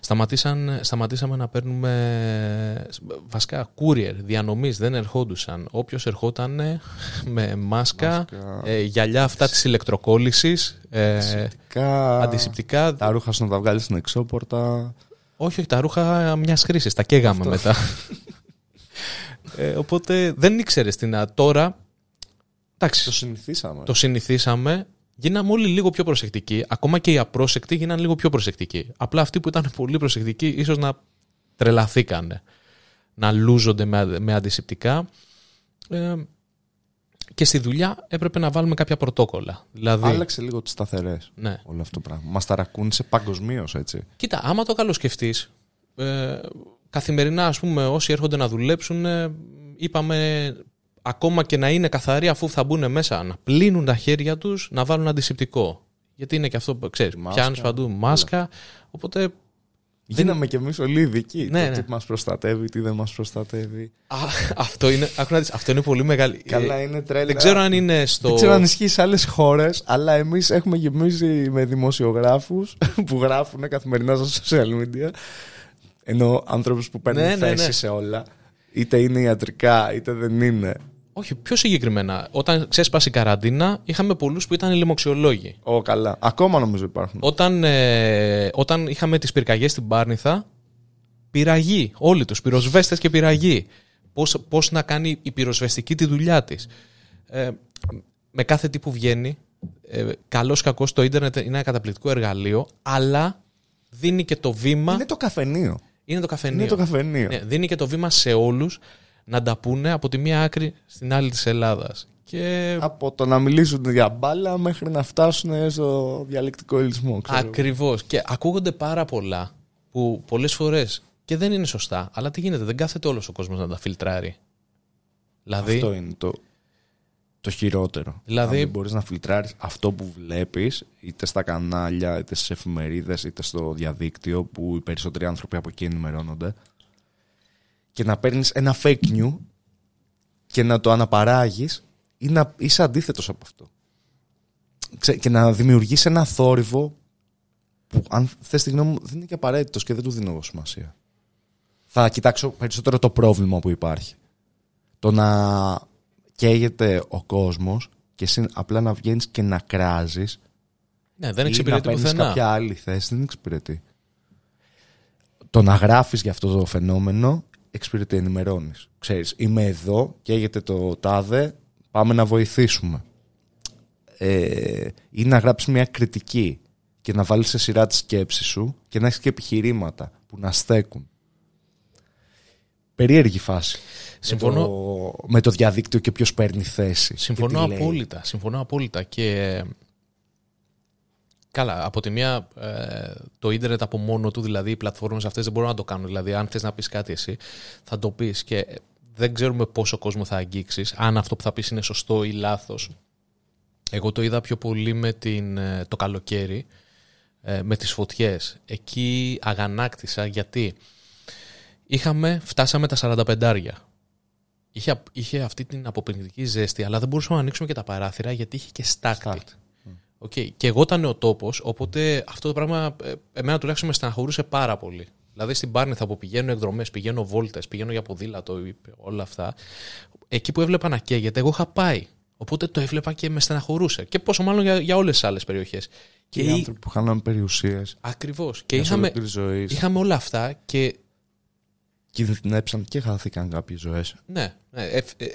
σταματήσαν, σταματήσαμε να παίρνουμε βασικά courier, διανομής, δεν ερχόντουσαν. Όποιος ερχόταν με μάσκα, Μάσκα. ε, γυαλιά αυτά της ηλεκτροκόλλησης, ε, Αντισηπτικά. αντισηπτικά. Τα ρούχα σου να τα βγάλεις στην εξώπορτα. Όχι, όχι, τα ρούχα μιας χρήσης, τα καίγαμε μετά. ε, οπότε δεν ήξερες τι να. Τώρα. Εντάξει, Το συνηθίσαμε. το συνηθίσαμε. Γίναμε όλοι λίγο πιο προσεκτικοί. Ακόμα και οι απρόσεκτοι γίνανε λίγο πιο προσεκτικοί. Απλά αυτοί που ήταν πολύ προσεκτικοί ίσως να τρελαθήκανε. Να λούζονται με, με αντισηπτικά. Ε, και στη δουλειά έπρεπε να βάλουμε κάποια πρωτόκολλα. Δηλαδή, Άλλαξε λίγο τις σταθερές. ναι. Όλο αυτό το πράγμα. Μας ταρακούνησε παγκοσμίως έτσι. Κοίτα, άμα το καλοσκεφτείς, ε, καθημερινά, ας πούμε, όσοι έρχονται να δουλέψουν, ε, είπαμε ακόμα και να είναι καθαροί αφού θα μπουν μέσα, να πλύνουν τα χέρια τους, να βάλουν αντισηπτικό. Γιατί είναι και αυτό που ξέρεις, Μάσκα, πιάνεις παντού μάσκα, οπότε Γίναμε κι εμείς όλοι ειδικοί. Ναι, το ναι. τι μας προστατεύει, τι δεν μας προστατεύει. α, αυτό, είναι, άκου να δεις, αυτό είναι πολύ μεγάλη. Καλά, ε, είναι τρέλα. δεν ξέρω αν είναι στο... Δεν ξέρω αν ισχύει σε άλλες χώρες, αλλά εμείς έχουμε γεμίσει με δημοσιογράφους που γράφουν καθημερινά στα social media. Ενώ άνθρωπου που παίρνουν Ναι, ναι, θέση ναι. σε όλα. Είτε είναι ιατρικά, είτε δεν είναι. Όχι, πιο συγκεκριμένα. Όταν ξέσπασε η καραντίνα, είχαμε πολλούς που ήταν λοιμοξιολόγοι. Ω, καλά. Ακόμα νομίζω υπάρχουν. Όταν, ε, όταν είχαμε τις πυρκαγιές στην Πάρνηθα, πυραγή, όλοι τους, πυροσβέστες και πυραγή. Πώς, πώς να κάνει η πυροσβεστική τη δουλειά της. Ε, με κάθε τι που βγαίνει, ε, καλώς κακός το ίντερνετ είναι ένα καταπληκτικό εργαλείο, αλλά δίνει και το βήμα... Είναι το καφενείο. Είναι το καφενείο. Είναι το καφενείο. Ναι, δίνει και το βήμα σε όλους να τα πούνε από τη μία άκρη στην άλλη της Ελλάδας. Και Από το να μιλήσουν για μπάλα μέχρι να φτάσουν στο διαλεκτικό ελισμό. ξέρω. Ακριβώς. Και ακούγονται πάρα πολλά που πολλές φορές και δεν είναι σωστά. Αλλά τι γίνεται, δεν κάθεται όλος ο κόσμος να τα φιλτράρει. Δηλαδή, Αυτό είναι το, το χειρότερο. Δηλαδή- Αν δεν μπορείς να φιλτράρεις αυτό που βλέπεις είτε στα κανάλια, είτε στις εφημερίδες, είτε στο διαδίκτυο που οι περισσότεροι άνθρωποι από εκεί ενημερώνονται και να παίρνεις ένα fake news και να το αναπαράγεις ή να είσαι αντίθετος από αυτό. Ξέ- Και να δημιουργείς ένα θόρυβο που αν θες τη γνώμη μου δεν είναι και απαραίτητος και δεν του δίνω εγώ σημασία. Θα κοιτάξω περισσότερο το πρόβλημα που υπάρχει. Το να καίγεται ο κόσμος και εσύ απλά να βγαίνεις και να κράζεις ναι, δεν ή να εξυπηρετεί παίρνεις πουθενά. κάποια άλλη θέση δεν εξυπηρετεί. Το να γράφεις για αυτό το φαινόμενο εξυπηρετεί, ενημερώνεις. Ξέρεις, είμαι εδώ, καίγεται το τάδε, πάμε να βοηθήσουμε. Ε, ή να γράψεις μια κριτική και να βάλεις σε σειρά τη σκέψη σου και να έχεις και επιχειρήματα που να στέκουν. Περίεργη φάση. Συμφωνώ. Με το, με το διαδίκτυο και ποιος παίρνει θέση. Συμφωνώ και τι λέει. απόλυτα. Συμφωνώ απόλυτα. Και καλά, από τη μία ε, το ίντερνετ από μόνο του, δηλαδή οι πλατφόρμες αυτές δεν μπορούν να το κάνουν. Δηλαδή, αν θες να πεις κάτι εσύ, θα το πεις και δεν ξέρουμε πόσο κόσμο θα αγγίξεις, αν αυτό που θα πεις είναι σωστό ή λάθος. Εγώ το είδα πιο πολύ με την, ε, το καλοκαίρι, ε, με τις φωτιές. Εκεί αγανάκτησα γιατί είχαμε, φτάσαμε τα 45 είχε, είχε αυτή την αποπενδυτική ζέστη, αλλά δεν μπορούσαμε να ανοίξουμε και τα παράθυρα γιατί είχε και στάκτη. Στάκτη. Οκ. Και εγώ ήταν ο τόπος, οπότε αυτό το πράγμα ε, εμένα τουλάχιστον με στεναχωρούσε πάρα πολύ. Δηλαδή στην Πάρνηθα που πηγαίνω εκδρομές, πηγαίνω βόλτες, πηγαίνω για ποδήλατο, όλα αυτά. Εκεί που έβλεπα να καίγεται, εγώ είχα πάει. Οπότε το έβλεπα και με στεναχωρούσε. Και πόσο μάλλον για, για όλες τις άλλες περιοχές. Και οι άνθρωποι που χάνουν περιουσίες Ακριβώς. Και για είχαμε, ολόκληρη ζωής. είχαμε όλα αυτά και Κινδυνέψαν και χάθηκαν κάποιες ζωές. Ναι. ναι ευ, ε,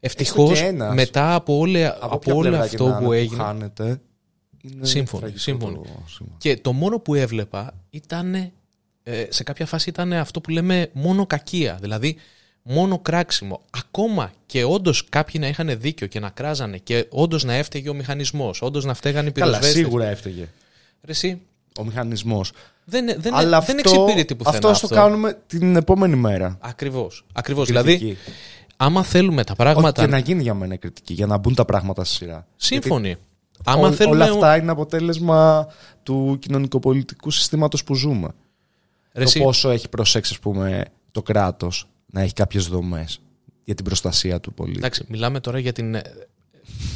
Ευτυχώς και ένας. μετά από, όλα, από, ποια όλο πλευρά και αυτό να είναι που έγινε. χάνεται, είναι Σύμφωνοι, τραγικό σύμφωνοι. το σήμα. Και το μόνο που έβλεπα ήταν. Ε, σε κάποια φάση ήταν αυτό που λέμε μόνο κακία. Δηλαδή, μόνο κράξιμο. Ακόμα και όντως κάποιοι να είχαν δίκιο και να κράζανε και όντως να έφταιγε ο μηχανισμός, όντως να φταίγανε οι Καλά, πυροσβέστες. σίγουρα έφταιγε Ρε εσύ, ο μηχανισμός. δεν, δεν, Αλλά δεν αυτό, εξυπηρετεί πουθενά αυτό, αυτό. το κάνουμε την επόμενη μέρα. Ακριβώς. Ακριβώς. Κριτική. Δηλαδή, άμα θέλουμε τα Όχι, πράγματα. και να γίνει για μένα η κριτική, για να μπουν τα πράγματα στη σειρά. Σύμφωνοι. Άμα Ό- θέλουμε. Όλα αυτά είναι αποτέλεσμα του κοινωνικοπολιτικού συστήματος που ζούμε. Ρε εσύ, Το πόσο έχει προσέξει, ας πούμε, το κράτος να έχει κάποιες δομές για την προστασία του πολίτη. Εντάξει, μιλάμε τώρα για την. ε,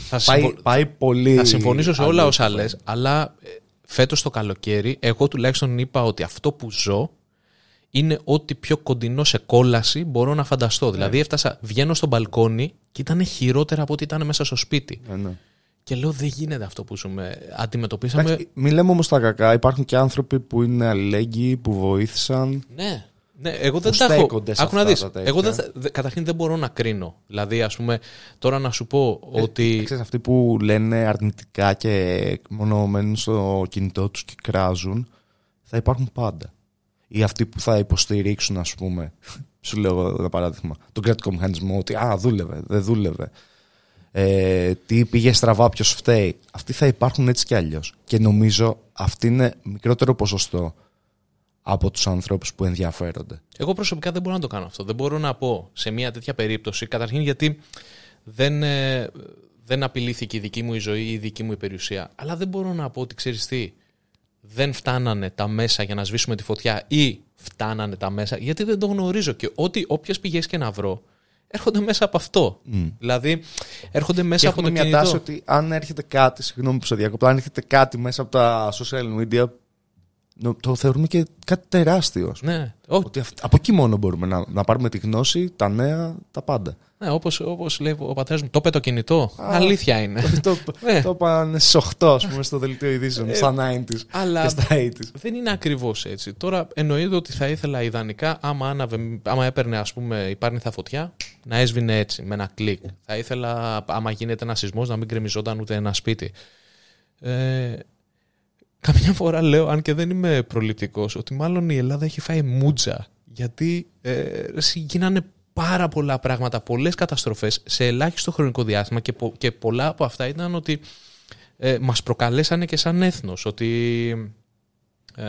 Θα, Πάει, συμφω- πάει πολύ... θα συμφωνήσω σε όλα αλλού όσα αυτό. λες, αλλά φέτος το καλοκαίρι, εγώ τουλάχιστον είπα ότι αυτό που ζω είναι ό,τι πιο κοντινό σε κόλαση μπορώ να φανταστώ. Ναι. Δηλαδή, έφτασα, βγαίνω στο μπαλκόνι και ήταν χειρότερα από ό,τι ήταν μέσα στο σπίτι. Ναι, ναι. Και λέω, δεν γίνεται αυτό που ζούμε. Αντιμετωπίσαμε. Εντάξει, Μην λέμε όμως τα κακά. Υπάρχουν και άνθρωποι που είναι αλληλέγγυοι, που βοήθησαν. Ναι. Ναι, εγώ δεν Που τα έχω. στέκονται σε Άκου να αυτά δεις. τα τέτοια. Εγώ δεν, θα- δε- καταρχήν δεν μπορώ να κρίνω. Δηλαδή, ας πούμε, τώρα να σου πω ότι. Ξέρεις, αυτοί που λένε αρνητικά και μόνο μένουν στο κινητό τους και κράζουν, θα υπάρχουν πάντα. Ή αυτοί που θα υποστηρίξουν, ας πούμε, σου λέω εγώ ένα παράδειγμα, τον κρατικό μηχανισμό, ότι α, δούλευε, δεν δούλευε. Ε, τι πήγε στραβά, ποιος φταίει. Αυτοί θα υπάρχουν έτσι κι αλλιώς. Και νομίζω αυτή είναι μικρότερο ποσοστό από τους ανθρώπους που ενδιαφέρονται. Εγώ προσωπικά δεν μπορώ να το κάνω αυτό. Δεν μπορώ να πω σε μια τέτοια περίπτωση, καταρχήν γιατί δεν, ε, δεν απειλήθηκε η δική μου η ζωή ή η δική μου η περιουσία. Αλλά δεν μπορώ να πω ότι ξέρεις τι, δεν φτάνανε τα μέσα για να σβήσουμε τη φωτιά ή φτάνανε τα μέσα, γιατί δεν το γνωρίζω. Και ότι όποιες πηγές και να βρω, έρχονται μέσα από αυτό. Δηλαδή, έρχονται μέσα Και από έχουμε το μια κινητό. τάση ότι αν έρχεται κάτι, συγγνώμη που σε διακόπτω, αν έρχεται κάτι μέσα από τα social media, νο- το θεωρούμε και κάτι τεράστιο. ας πούμε. Ναι, όχι, Ότι αυ- από εκεί μόνο μπορούμε να, να πάρουμε τη γνώση, τα νέα, τα πάντα. ναι, όπως, όπως λέει ο πατέρας μου, το είπε το κινητό. Αλήθεια είναι. το, Ναι. το είπαν στι 8, ας πούμε, στο δελτίο ειδήσεων, στα 90s αλλά- και στα 80s. Δεν είναι ακριβώς έτσι. Τώρα εννοείται ότι θα ήθελα ιδανικά, άμα, άναβε, άμα έπαιρνε ας πούμε η πάρνηθα φωτιά, να έσβηνε έτσι, με ένα κλικ. Θα ήθελα, άμα γίνεται ένα σεισμός, να μην κρεμιζόταν ούτε ένα σπίτι. Ε, καμιά φορά λέω, αν και δεν είμαι προληπτικός, ότι μάλλον η Ελλάδα έχει φάει μούτζα. Γιατί ε, ρε εσύ, γίνανε πάρα πολλά πράγματα, πολλές καταστροφές σε ελάχιστο χρονικό διάστημα και, πο- και πολλά από αυτά ήταν ότι ε, μας προκαλέσανε και σαν έθνος. Ότι ε,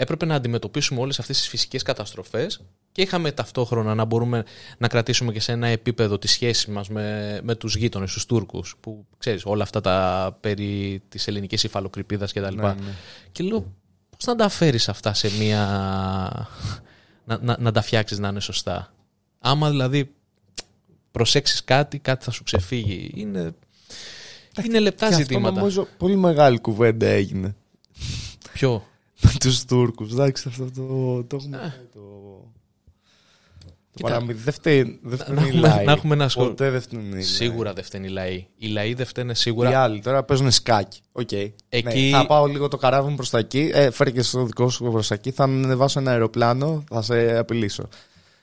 έπρεπε να αντιμετωπίσουμε όλες αυτές τις φυσικές καταστροφές και είχαμε ταυτόχρονα να μπορούμε να κρατήσουμε και σε ένα επίπεδο τη σχέση μας με, με τους γείτονες, τους Τούρκους που ξέρεις όλα αυτά τα περί της ελληνικής υφαλοκρηπίδας κτλ. Ναι, ναι. Και λέω πώς να τα φέρεις αυτά σε μία... να, να, να τα φτιάξεις να είναι σωστά. Άμα δηλαδή προσέξεις κάτι, κάτι θα σου ξεφύγει. Είναι, είναι λεπτά Και αυτό ζητήματα. νομίζω πολύ μεγάλη κουβέντα έγινε Ποιο; Με τους Τούρκους. Εντάξει, αυτό το, το έχουμε Α. πάει, το... Το Κοίτα, παραμύθι. Δεν φταίει, δεν φταίνουν οι έχουμε- λαοί. να έχουμε ένα σχόλιο. Ποτέ δεν φταίνουν οι λαοί. Σίγουρα δεν φταίνει οι λαοί. Οι λαοί δεν φταίνε Οι σίγουρα. άλλοι τώρα παίζουν σκάκι. Οκ. Εκεί- Ναι, θα πάω λίγο το καράβι μου προς τα εκεί. Ε, φέρε και στο δικό σου προς τα εκεί. Θα ανεβάσω ένα αεροπλάνο. Θα σε απειλήσω.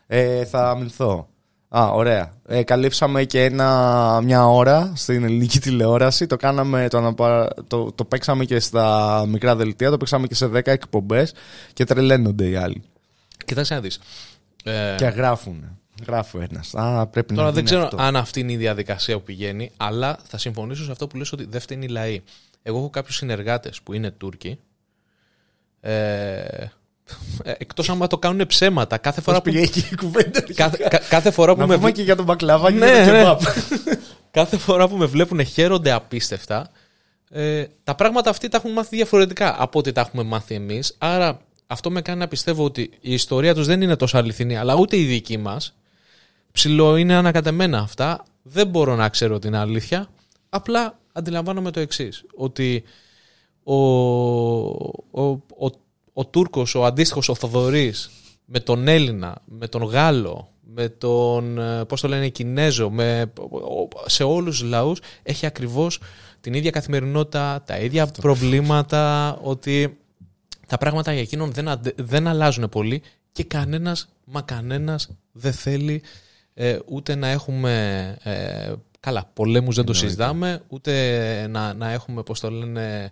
Ε, θα αμυνθώ. Α, ωραία. Ε, καλύψαμε και ένα, μια ώρα στην ελληνική τηλεόραση. Το, κάναμε, το, αναπα... το, το παίξαμε και στα μικρά δελτία. Το παίξαμε και σε 10 εκπομπές. Και τρελαίνονται οι άλλοι. Κοιτάξτε να δεις. Ε, Και γράφουν. Γράφει ένας. Α, πρέπει Τώρα να δεν γίνει ξέρω αυτό. αν αυτή είναι η διαδικασία που πηγαίνει, αλλά θα συμφωνήσω σε αυτό που λες ότι δεν φταίνει οι λαοί. Εγώ έχω κάποιους συνεργάτες που είναι Τούρκοι. Ε, ε, εκτός άμα το κάνουν ψέματα. Κάθε φορά, Πώς που, πήγε εκεί η κουβέντα. κάθε, κα- κάθε φορά που Να με πούμε και για τον μπακλαβά και Ναι, για το ναι. κεμπάπ. κάθε φορά που με βλέπουν χαίρονται απίστευτα. Ε, τα πράγματα αυτή τα έχουν μάθει διαφορετικά από ό,τι τα έχουμε μάθει εμείς. Άρα αυτό με κάνει να πιστεύω ότι η ιστορία τους δεν είναι τόσο αληθινή, αλλά ούτε η δική μας. Ψηλό είναι ανακατεμένα αυτά. Δεν μπορώ να ξέρω την αλήθεια. Απλά αντιλαμβάνομαι το εξής. Ότι ο, ο, ο, ο Τούρκος, ο αντίστοιχος ο Θοδωρής με τον Έλληνα, με τον Γάλλο, με τον, ε, πώς το λένε, Κινέζο, με, ο- σε όλους τους λαούς έχει ακριβώς την ίδια καθημερινότητα, τα ίδια προβλήματα, ότι τα πράγματα για εκείνον δεν, αντε- δεν αλλάζουν πολύ και κανένας, μα κανένας δεν θέλει ε, ούτε να έχουμε, ε, καλά, πολέμους δεν το συζητάμε, ούτε να, να έχουμε, πώς το λένε,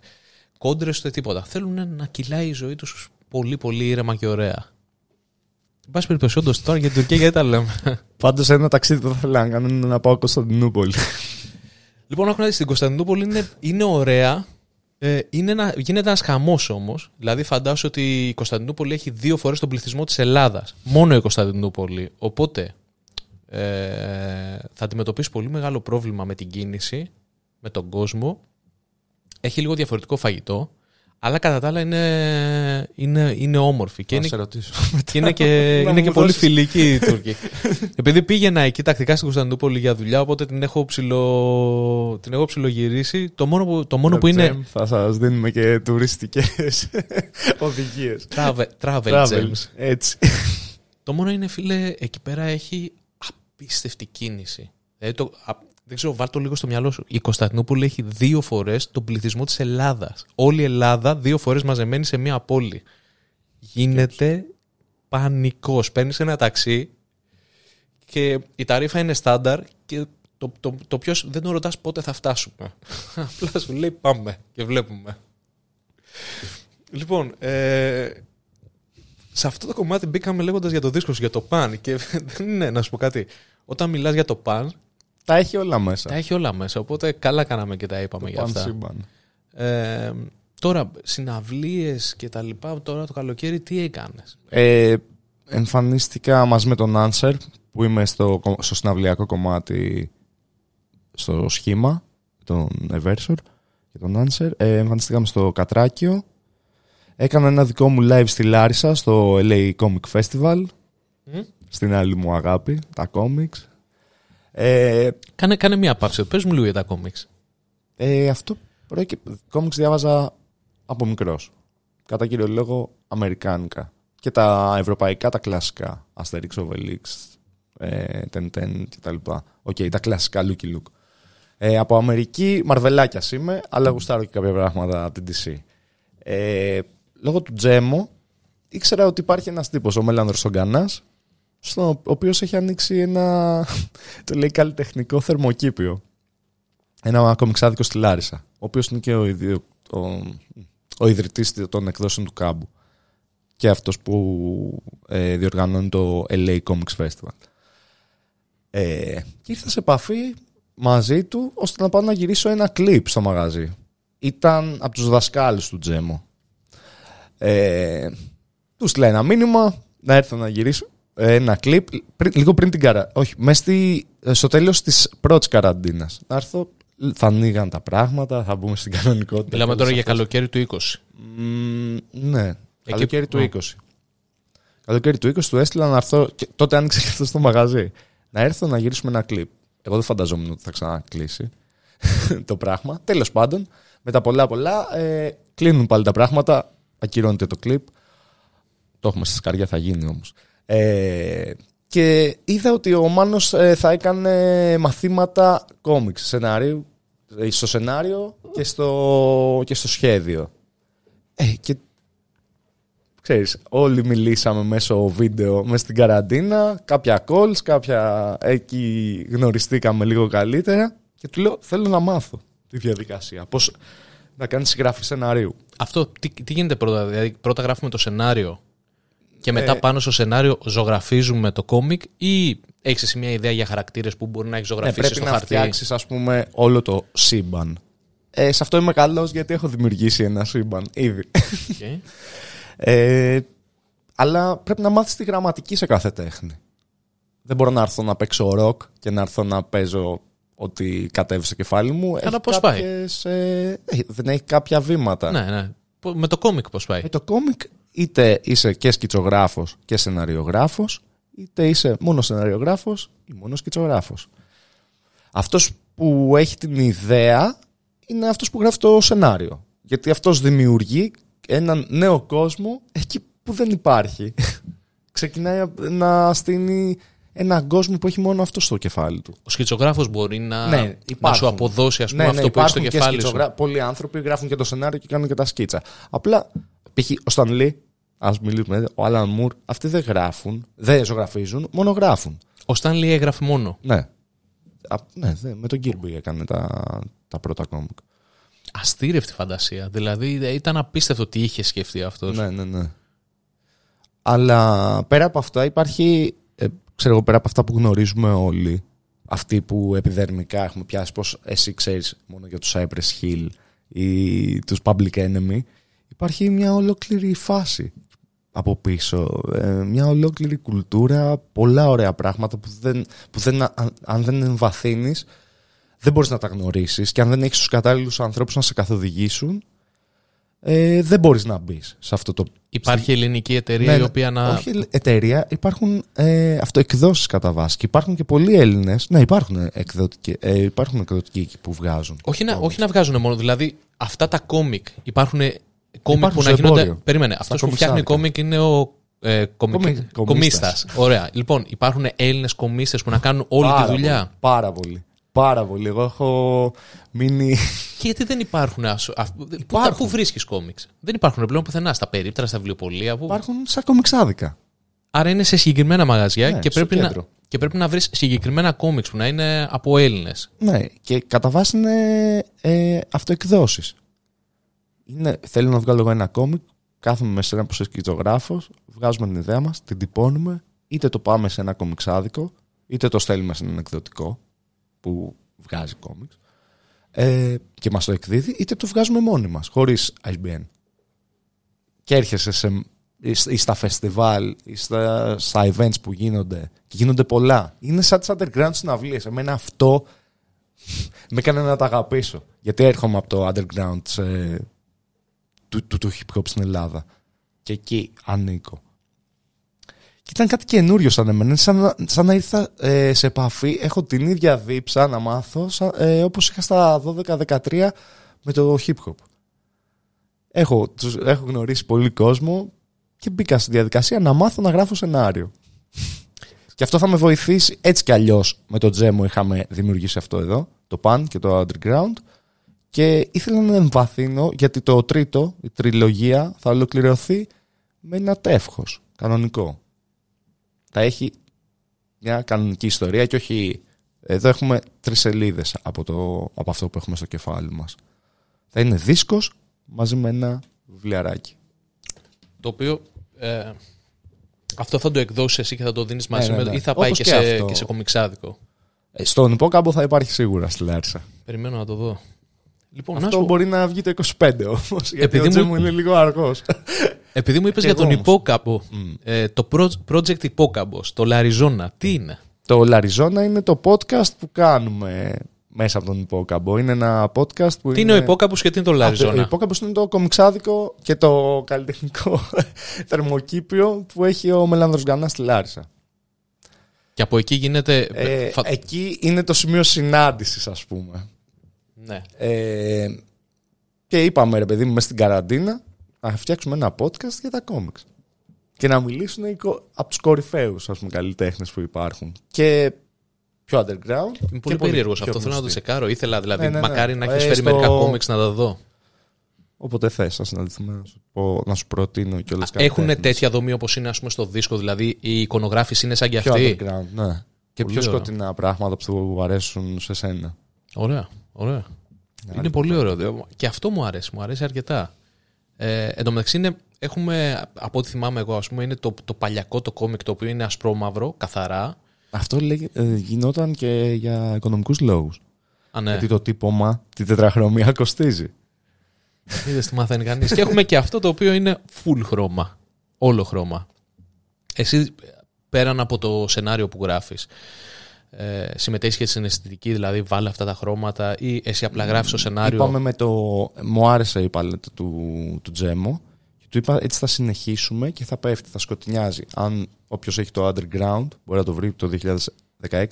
κόντρες ούτε τίποτα. Θέλουν να κυλάει η ζωή τους πολύ πολύ ήρεμα και ωραία. Εν πάση περιπτώσει, όντως τώρα για την Τουρκία γιατί τα λέμε; Πάντως ένα ταξίδι που θα ήθελα να κάνω είναι να πάω Κωνσταντινούπολη. λοιπόν, άκου να δεις, στην Κωνσταντινούπολη είναι, είναι ωραία. Ε, είναι ένα, γίνεται ένας χαμός όμως. Δηλαδή, φαντάσου ότι η Κωνσταντινούπολη έχει δύο φορές τον πληθυσμό της Ελλάδας. Μόνο η Κωνσταντινούπολη. Οπότε ε, θα αντιμετωπίσει πολύ μεγάλο πρόβλημα με την κίνηση, με τον κόσμο. Έχει λίγο διαφορετικό φαγητό. Αλλά κατά τα άλλα είναι, είναι, είναι όμορφη. Και Να είναι, σε ρωτήσω. και είναι και, Να είναι μου και πολύ δώσεις. φιλική η Τούρκη. Επειδή πήγαινα εκεί τακτικά στην Κωνσταντινούπολη για δουλειά, οπότε την έχω, ψηλο, την έχω ψιλογυρίσει. Το μόνο που, το μόνο που είναι. Τζεμ, Θα σας δίνουμε και τουριστικές οδηγίες. Travel, travel gems. Έτσι. Το μόνο είναι, φίλε, εκεί πέρα έχει απίστευτη κίνηση. Δηλαδή το, α, δεν ξέρω, βάλ το λίγο στο μυαλό σου. Η Κωνσταντινούπολη έχει δύο φορές τον πληθυσμό της Ελλάδας. Όλη η Ελλάδα δύο φορές μαζεμένη σε μία πόλη. Γίνεται πανικός. Παίρνεις ένα ταξί και η ταρήφα είναι στάνταρ και το, το, το ποιος δεν τον ρωτάς πότε θα φτάσουμε. Απλά σου λέει πάμε και βλέπουμε. Λοιπόν, ε, σε αυτό το κομμάτι μπήκαμε λέγοντας για το δίσκος σου, για το παν. Και δεν είναι, να σου πω κάτι. Όταν μιλάς για το παν, Τα έχει όλα μέσα. τα έχει όλα μέσα. Οπότε καλά κάναμε και τα είπαμε για Παν αυτά. σύμπαν. Ε, τώρα, συναυλίες και τα λοιπά, τώρα το καλοκαίρι τι έκανες; Ε, εμφανίστηκα μαζί με τον Answer που είμαι στο, στο συναυλιακό κομμάτι στο σχήμα τον Eversor και τον Answer ε, εμφανιστήκαμε στο Κατράκιο έκανα ένα δικό μου live στη Λάρισα στο LA Comic Festival στην άλλη μου αγάπη τα comics ε, Κάνε, κάνε μία παύση. Πες μου λίγο για τα κόμιξ. ε, αυτό προέκυψε. Comics διάβαζα από μικρός. Κατά κύριο λόγο αμερικάνικα. Και τα ευρωπαϊκά, τα κλασικά. Asterix, Obelix, ε, Τεντέν κτλ. Οκ, τα κλασικά Lucky Luke. Ε, από Αμερική, μαρβελάκια είμαι, αλλά γουστάρω και κάποια πράγματα από την DC. Ε, λόγω του Τζέμο, ήξερα ότι υπάρχει ένας τύπος, ο Μέλανδρος Σογκανάς, ο οποίος έχει ανοίξει ένα, το λέει καλλιτεχνικό θερμοκήπιο ένα κομιξάδικο στη Λάρισα, ο οποίος είναι και ο, ιδιο, ο, ο ιδρυτής των εκδόσεων του Κάμπου και αυτός που ε, διοργανώνει το LA Comics Festival. Ε, και ήρθα σε επαφή μαζί του ώστε να πάω να γυρίσω ένα κλιπ στο μαγαζί. Ήταν από τους δασκάλους του Τζέμο. Ε, τους στείλα ένα μήνυμα να έρθω να γυρίσω ε, ένα κλιπ πριν- λίγο πριν την καρα... Όχι, μέσα στη, στο τέλος της πρώτης καραντίνας. Να έρθω, θα ανοίγαν τα πράγματα, θα μπούμε στην κανονικότητα. Μιλάμε και τώρα όλες για αυτές. καλοκαίρι του 20. Μμμ, ναι. Καλοκαίρι του Ω. 20. Καλοκαίρι του 20 του έστειλα να έρθω. Και τότε άνοιξε και αυτό στο μαγαζί. Να έρθω να γυρίσουμε ένα κλιπ. Εγώ δεν φανταζόμουν ότι θα ξανακλείσει το πράγμα. Τέλος πάντων, με τα πολλά πολλά ε, κλείνουν πάλι τα πράγματα. Ακυρώνεται το κλιπ. Το έχουμε στη σκαριά, θα γίνει όμως. Ε, και είδα ότι ο Μάνος ε, θα έκανε μαθήματα κόμιξ, σενάριου, ε, στο σενάριο και στο, και στο σχέδιο. Ε, και ξέρεις, όλοι μιλήσαμε μέσω βίντεο μέσα στην καραντίνα, κάποια calls, κάποια εκεί γνωριστήκαμε λίγο καλύτερα και του λέω θέλω να μάθω τη διαδικασία, πώς να κάνεις συγγραφή σεναρίου. Αυτό τι, τι γίνεται πρώτα, δηλαδή πρώτα γράφουμε το σενάριο και μετά Ε, πάνω στο σενάριο ζωγραφίζουμε το κόμικ ή έχεις εσύ μια ιδέα για χαρακτήρες που μπορεί να έχεις Ναι, ζωγραφίσει πρέπει στο να χαρτί; φτιάξεις ας πούμε όλο το σύμπαν. Ε, σε αυτό είμαι καλός γιατί έχω δημιουργήσει ένα σύμπαν ήδη. Okay. Ε, αλλά πρέπει να μάθεις τη γραμματική σε κάθε τέχνη. Δεν μπορώ να έρθω να παίξω ροκ και να έρθω να παίζω ότι κατέβει στο κεφάλι μου. Καλά, Έχει πώς πάει; κάποιες, ε, ε, δεν έχει κάποια βήματα. ναι, ναι. Πο- Με το κόμικ πώς πάει; Με το κόμικ είτε είσαι και σκητσογράφος και σεναριογράφος, είτε είσαι μόνο σεναριογράφος ή μόνο σκητσογράφος. Αυτός που έχει την ιδέα είναι αυτός που γράφει το σενάριο. Γιατί αυτός δημιουργεί έναν νέο κόσμο εκεί που δεν υπάρχει. Ξεκινάει να στείνει έναν κόσμο που έχει μόνο αυτό στο κεφάλι του. Ο σχητσογράφος μπορεί να, Ναι, να υπάρχουν. σου αποδώσει ας πούμε, Ναι, αυτό ναι, που έχει στο υπάρχουν και κεφάλι σου. σκητσογρα- Πολλοί άνθρωποι γράφουν και το σενάριο και κάνουν και τα σκίτσα. Απλά, π.χ. ο Στανλή, ας μιλήσουμε, ο Άλαν Μουρ, αυτοί δεν γράφουν, δεν ζωγραφίζουν, μόνο γράφουν. Ο Στάνλι έγραφε μόνο. Ναι. Α, ναι, ναι, με τον Κίρμπι έκανε τα, τα πρώτα κόμικ. Αστήρευτη φαντασία. Δηλαδή ε, ήταν απίστευτο τι είχε σκεφτεί αυτός. Ναι, ναι, ναι. Αλλά πέρα από αυτά υπάρχει, ε, ξέρω εγώ, πέρα από αυτά που γνωρίζουμε όλοι, αυτοί που επιδερμικά έχουμε πιάσει, πώς εσύ ξέρεις μόνο για τους Cypress Hill ή τους Public Enemy, υπάρχει μια ολόκληρη φάση από πίσω, ε, μια ολόκληρη κουλτούρα, πολλά ωραία πράγματα που, δεν, που δεν, αν, αν δεν εμβαθύνεις δεν μπορείς να τα γνωρίσεις και αν δεν έχεις τους κατάλληλους ανθρώπους να σε καθοδηγήσουν ε, δεν μπορείς να μπεις σε αυτό το... Υπάρχει ελληνική εταιρεία Ναι, η ναι. οποία να... Όχι εταιρεία, υπάρχουν ε, αυτοεκδόσεις κατά βάση και υπάρχουν και πολλοί Έλληνες, ναι υπάρχουν, εκδοτικοί, ε, υπάρχουν εκδοτικοί εκεί που βγάζουν. Όχι να, όχι να βγάζουν μόνο, δηλαδή αυτά τα κόμικ. Υπάρχουν κόμικ Υπάρχουν που στο να γίνονται. εμπόριο. Περίμενε, αυτός που φτιάχνει κομιξάδικα. κόμικ είναι ο ε, κομικ... Κομι- κομίστας. κομίστας. Ωραία. Λοιπόν, υπάρχουν Έλληνες κομίστες που να κάνουν όλη Πάρα τη δουλειά. Πολύ, πάρα πολύ. Πάρα πολύ. Εγώ έχω μείνει. Και γιατί δεν υπάρχουν. Ας, α, πού, Υπάρχουν. πού βρίσκεις κόμιξ. Δεν υπάρχουν πλέον πουθενά. Στα περίπτερα, στα βιβλιοπωλεία. Που... Υπάρχουν σαν κομιξάδικα. Άρα είναι σε συγκεκριμένα μαγαζιά Ναι, και, στο πρέπει να, κέντρο. και πρέπει να βρεις συγκεκριμένα κόμιξ που να είναι από Έλληνες. Ναι, και κατά βάση είναι ε, αυτοεκδόσεις. Είναι, θέλω να βγάλω εγώ ένα κόμικ, κάθομαι με σε ένα προσεσκητογράφο, βγάζουμε την ιδέα μας, την τυπώνουμε, είτε το πάμε σε ένα κομιξάδικο, είτε το στέλνουμε σε έναν εκδοτικό που βγάζει κόμιξ ε, και μας το εκδίδει, είτε το βγάζουμε μόνοι μας, χωρίς ISBN. Και έρχεσαι σε, ή στα φεστιβάλ ή στα, στα events που γίνονται και γίνονται πολλά. Είναι σαν τις underground συναυλίες. Εμένα αυτό με έκανε να τα αγαπήσω. Γιατί έρχομαι από το underground σε, του, του, του hip hop στην Ελλάδα. Και εκεί ανήκω. Και ήταν κάτι καινούριο σαν εμένα. Είναι Σαν, να- σαν να ήρθα ε, σε επαφή. Έχω την ίδια δίψα να μάθω σαν, ε, όπως είχα στα 12-13 με το hip hop. Έχω, τους, έχω γνωρίσει πολύ κόσμο και μπήκα στη διαδικασία να μάθω να γράφω σενάριο. Και αυτό θα με βοηθήσει έτσι κι αλλιώς με το Τζέμο είχαμε δημιουργήσει αυτό εδώ, το PAN και το Underground. Και ήθελα να εμβαθύνω γιατί το τρίτο, η τριλογία, θα ολοκληρωθεί με ένα τεύχος κανονικό. Θα έχει μια κανονική ιστορία και όχι. Εδώ έχουμε τρεις σελίδες από, το, από αυτό που έχουμε στο κεφάλι μας. Θα είναι δίσκος μαζί με ένα βιβλιαράκι. Το οποίο. Ε, αυτό θα το εκδώσεις εσύ και θα το δίνεις μαζί ναι, με. ναι. ή θα πάει Όπως και, και σε, αυτό. και σε κομιξάδικο. Ε, Στον υπόκαμπο θα υπάρχει σίγουρα στη Λάρισα. Περιμένω να το δω. Λοιπόν, να Αυτό σου πω, μπορεί να βγει το 25 όμως, γιατί Επειδή ο Τζέμου μου- είναι λίγο αργός. επειδή μου είπες Και για εγώ τον όμως. υπόκαμπο, ε, το pro- project υπόκαμπο, το Λαριζόνα, τι είναι; το Λαριζόνα είναι το podcast που κάνουμε μέσα από τον υπόκαμπο. Είναι ένα podcast που Τι είναι ο υπόκαμπος και τι είναι το Α, Το Λαριζόνα; υπόκαμπος είναι το κομιξάδικο και το καλλιτεχνικό θερμοκήπιο που έχει ο Μελάνδρος Γκανάς στη Λάρισα. Και από εκεί γίνεται. Ε, φα- Εκεί είναι το σημείο συνάντησης ας πούμε. Ναι. Ε, και είπαμε ρε παιδί μου μέσα στην καραντίνα να φτιάξουμε ένα podcast για τα κόμιξ. Και να μιλήσουν οι κο- από τους κορυφαίους ας πούμε καλλιτέχνες που υπάρχουν. Και πιο underground. Είμαι πολύ και περίεργος πιο αυτό. Θέλω να το γνωστοί. τσεκάρω. Ήθελα δηλαδή, Ναι, ναι, ναι. μακάρι να έχεις Ε, φέρει στο- μερικά κόμιξ να τα δω. Όποτε θες να συναντηθούμε να σου, πω, να σου προτείνω και όλες Έχουν τέτοια δομή όπως είναι ας πούμε, στο δίσκο, δηλαδή η εικονογράφηση είναι σαν και Πιο αυτή. underground, ναι. Και Πολύ πιο ωραίο. σκοτεινά πράγματα που σου αρέσουν σε σένα. Ωραία, ωραία. είναι πολύ ωραίο. Και αυτό μου αρέσει, μου αρέσει αρκετά. Ε, εν τω μεταξύ είναι, έχουμε, από ό,τι θυμάμαι εγώ, ας πούμε, είναι το, το παλιακό το κόμικ το οποίο είναι ασπρόμαυρο, καθαρά. Αυτό λέγε, ε, γινόταν και για οικονομικούς λόγους. Α, ναι. Γιατί το τύπομα, τη τετραχρωμία κοστίζει. Είδες τι μαθαίνει κανείς. και έχουμε και αυτό το οποίο είναι full χρώμα. Όλο χρώμα. Εσύ πέραν από το σενάριο που γράφεις, ε, συμμετέχεις και στην αισθητική, δηλαδή βάλε αυτά τα χρώματα ή εσύ απλά γράφεις το σενάριο. Είπαμε με το... Μου άρεσε η παλέτα του, του Τζέμο. Και του είπα έτσι θα συνεχίσουμε και θα πέφτει, θα σκοτεινιάζει. Αν όποιος έχει το underground, μπορεί να το βρει το 2016,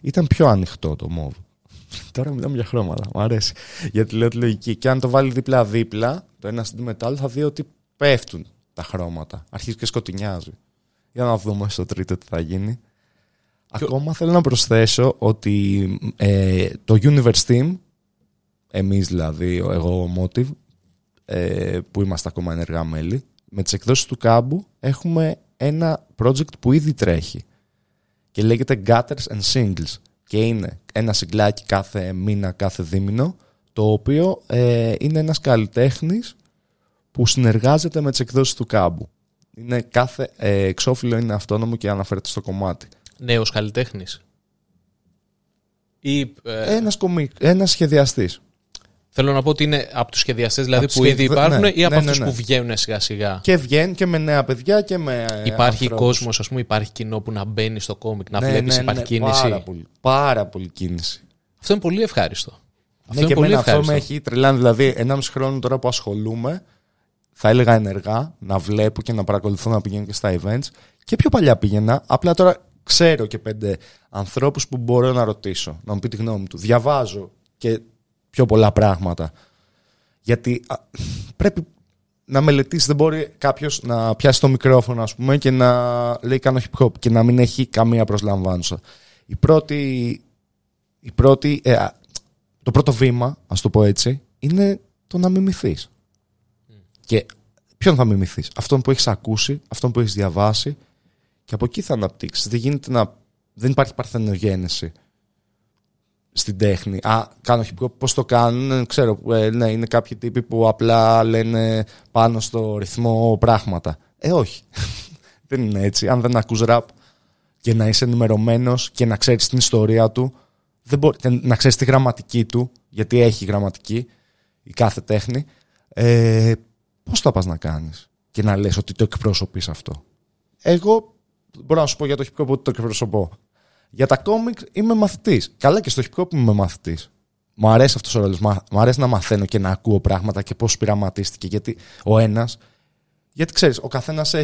ήταν πιο ανοιχτό το MOV. Τώρα μιλάμε για χρώματα, μου αρέσει. Γιατί λέω τη λογική. Και αν το βάλει δίπλα-δίπλα, το ένα στην μετάλλο, θα δει ότι πέφτουν τα χρώματα. Αρχίζει και σκοτεινιάζει. Για να δούμε στο τρίτο τι θα γίνει. Ακόμα θέλω να προσθέσω ότι ε, το Universe Team, εμείς δηλαδή, ο- εγώ ο Motive, ε, που είμαστε ακόμα ενεργά μέλη, με τις εκδόσεις του κάμπου έχουμε ένα project που ήδη τρέχει και λέγεται Gutters and Singles και είναι ένα συγκλάκι κάθε μήνα, κάθε δίμηνο το οποίο ε, είναι ένας καλλιτέχνης που συνεργάζεται με τις εκδόσεις του κάμπου. είναι κάθε ε, εξώφυλλο είναι αυτόνομο και αναφέρεται στο κομμάτι. Νέος καλλιτέχνης. Ή. ε, Ένας, κομικ, ένας σχεδιαστής. Θέλω να πω ότι είναι από τους σχεδιαστές δηλαδή Από που τους ήδη σχεδι- υπάρχουν ναι, ή από ναι, αυτούς ναι, ναι. που βγαίνουν σιγά σιγά; Και βγαίνει και με νέα παιδιά και με. ε, Υπάρχει ανθρώπους. κόσμος, ας πούμε, υπάρχει κοινό που να μπαίνει στο κόμικ, να Ναι, βλέπεις ναι, υπάρχει ναι, κίνηση; Πάρα πολύ, πάρα πολύ κίνηση. Αυτό είναι πολύ ευχάριστο. Αυτό Ναι, είναι και πολύ εμένα αυτό ευχάριστο. με έχει τρελάνει. Δηλαδή, ενάμιση χρόνο τώρα που ασχολούμαι, θα έλεγα ενεργά, να βλέπω και να παρακολουθώ να πηγαίνω και στα events. Και πιο παλιά πήγαινα. Απλά τώρα ξέρω και πέντε ανθρώπους που μπορώ να ρωτήσω, να μου πει τη γνώμη του. Διαβάζω και πιο πολλά πράγματα. Γιατί α, πρέπει να μελετήσει. Δεν μπορεί κάποιος να πιάσει το μικρόφωνο, ας πούμε, και να λέει κάνω hip hop και να μην έχει καμία προσλαμβάνουσα. Η πρώτη, η πρώτη, ε, α, το πρώτο βήμα, ας το πω έτσι, είναι το να μιμηθείς. Και ποιον θα μιμηθείς, Αυτόν που έχεις ακούσει, αυτόν που έχεις διαβάσει, και από εκεί θα αναπτύξεις. Δεν γίνεται να. Δεν υπάρχει παρθενογένεση στην τέχνη. Α, κάνω hip hop, πώς το κάνουν, δεν ξέρω. Ε, ναι, είναι κάποιοι τύποι που απλά λένε πάνω στο ρυθμό πράγματα. Ε, όχι. δεν είναι έτσι. Αν δεν ακούς rap και να είσαι ενημερωμένος και να ξέρεις την ιστορία του, δεν μπορεί, και να ξέρεις τη γραμματική του, γιατί έχει γραμματική η κάθε τέχνη, ε, πώς θα πας να κάνεις και να λες ότι το εκπροσωπείς αυτό; Εγώ μπορώ να σου πω για το hip hop ότι το εκπροσωπώ. Για τα κόμικ είμαι μαθητής. Καλά και στο hip hop είμαι μαθητής. Μου αρέσει αυτός ο ρόλος. Μου αρέσει να μαθαίνω και να ακούω πράγματα και πώς πειραματίστηκε. Γιατί ο ένας. Γιατί ξέρεις, ο καθένας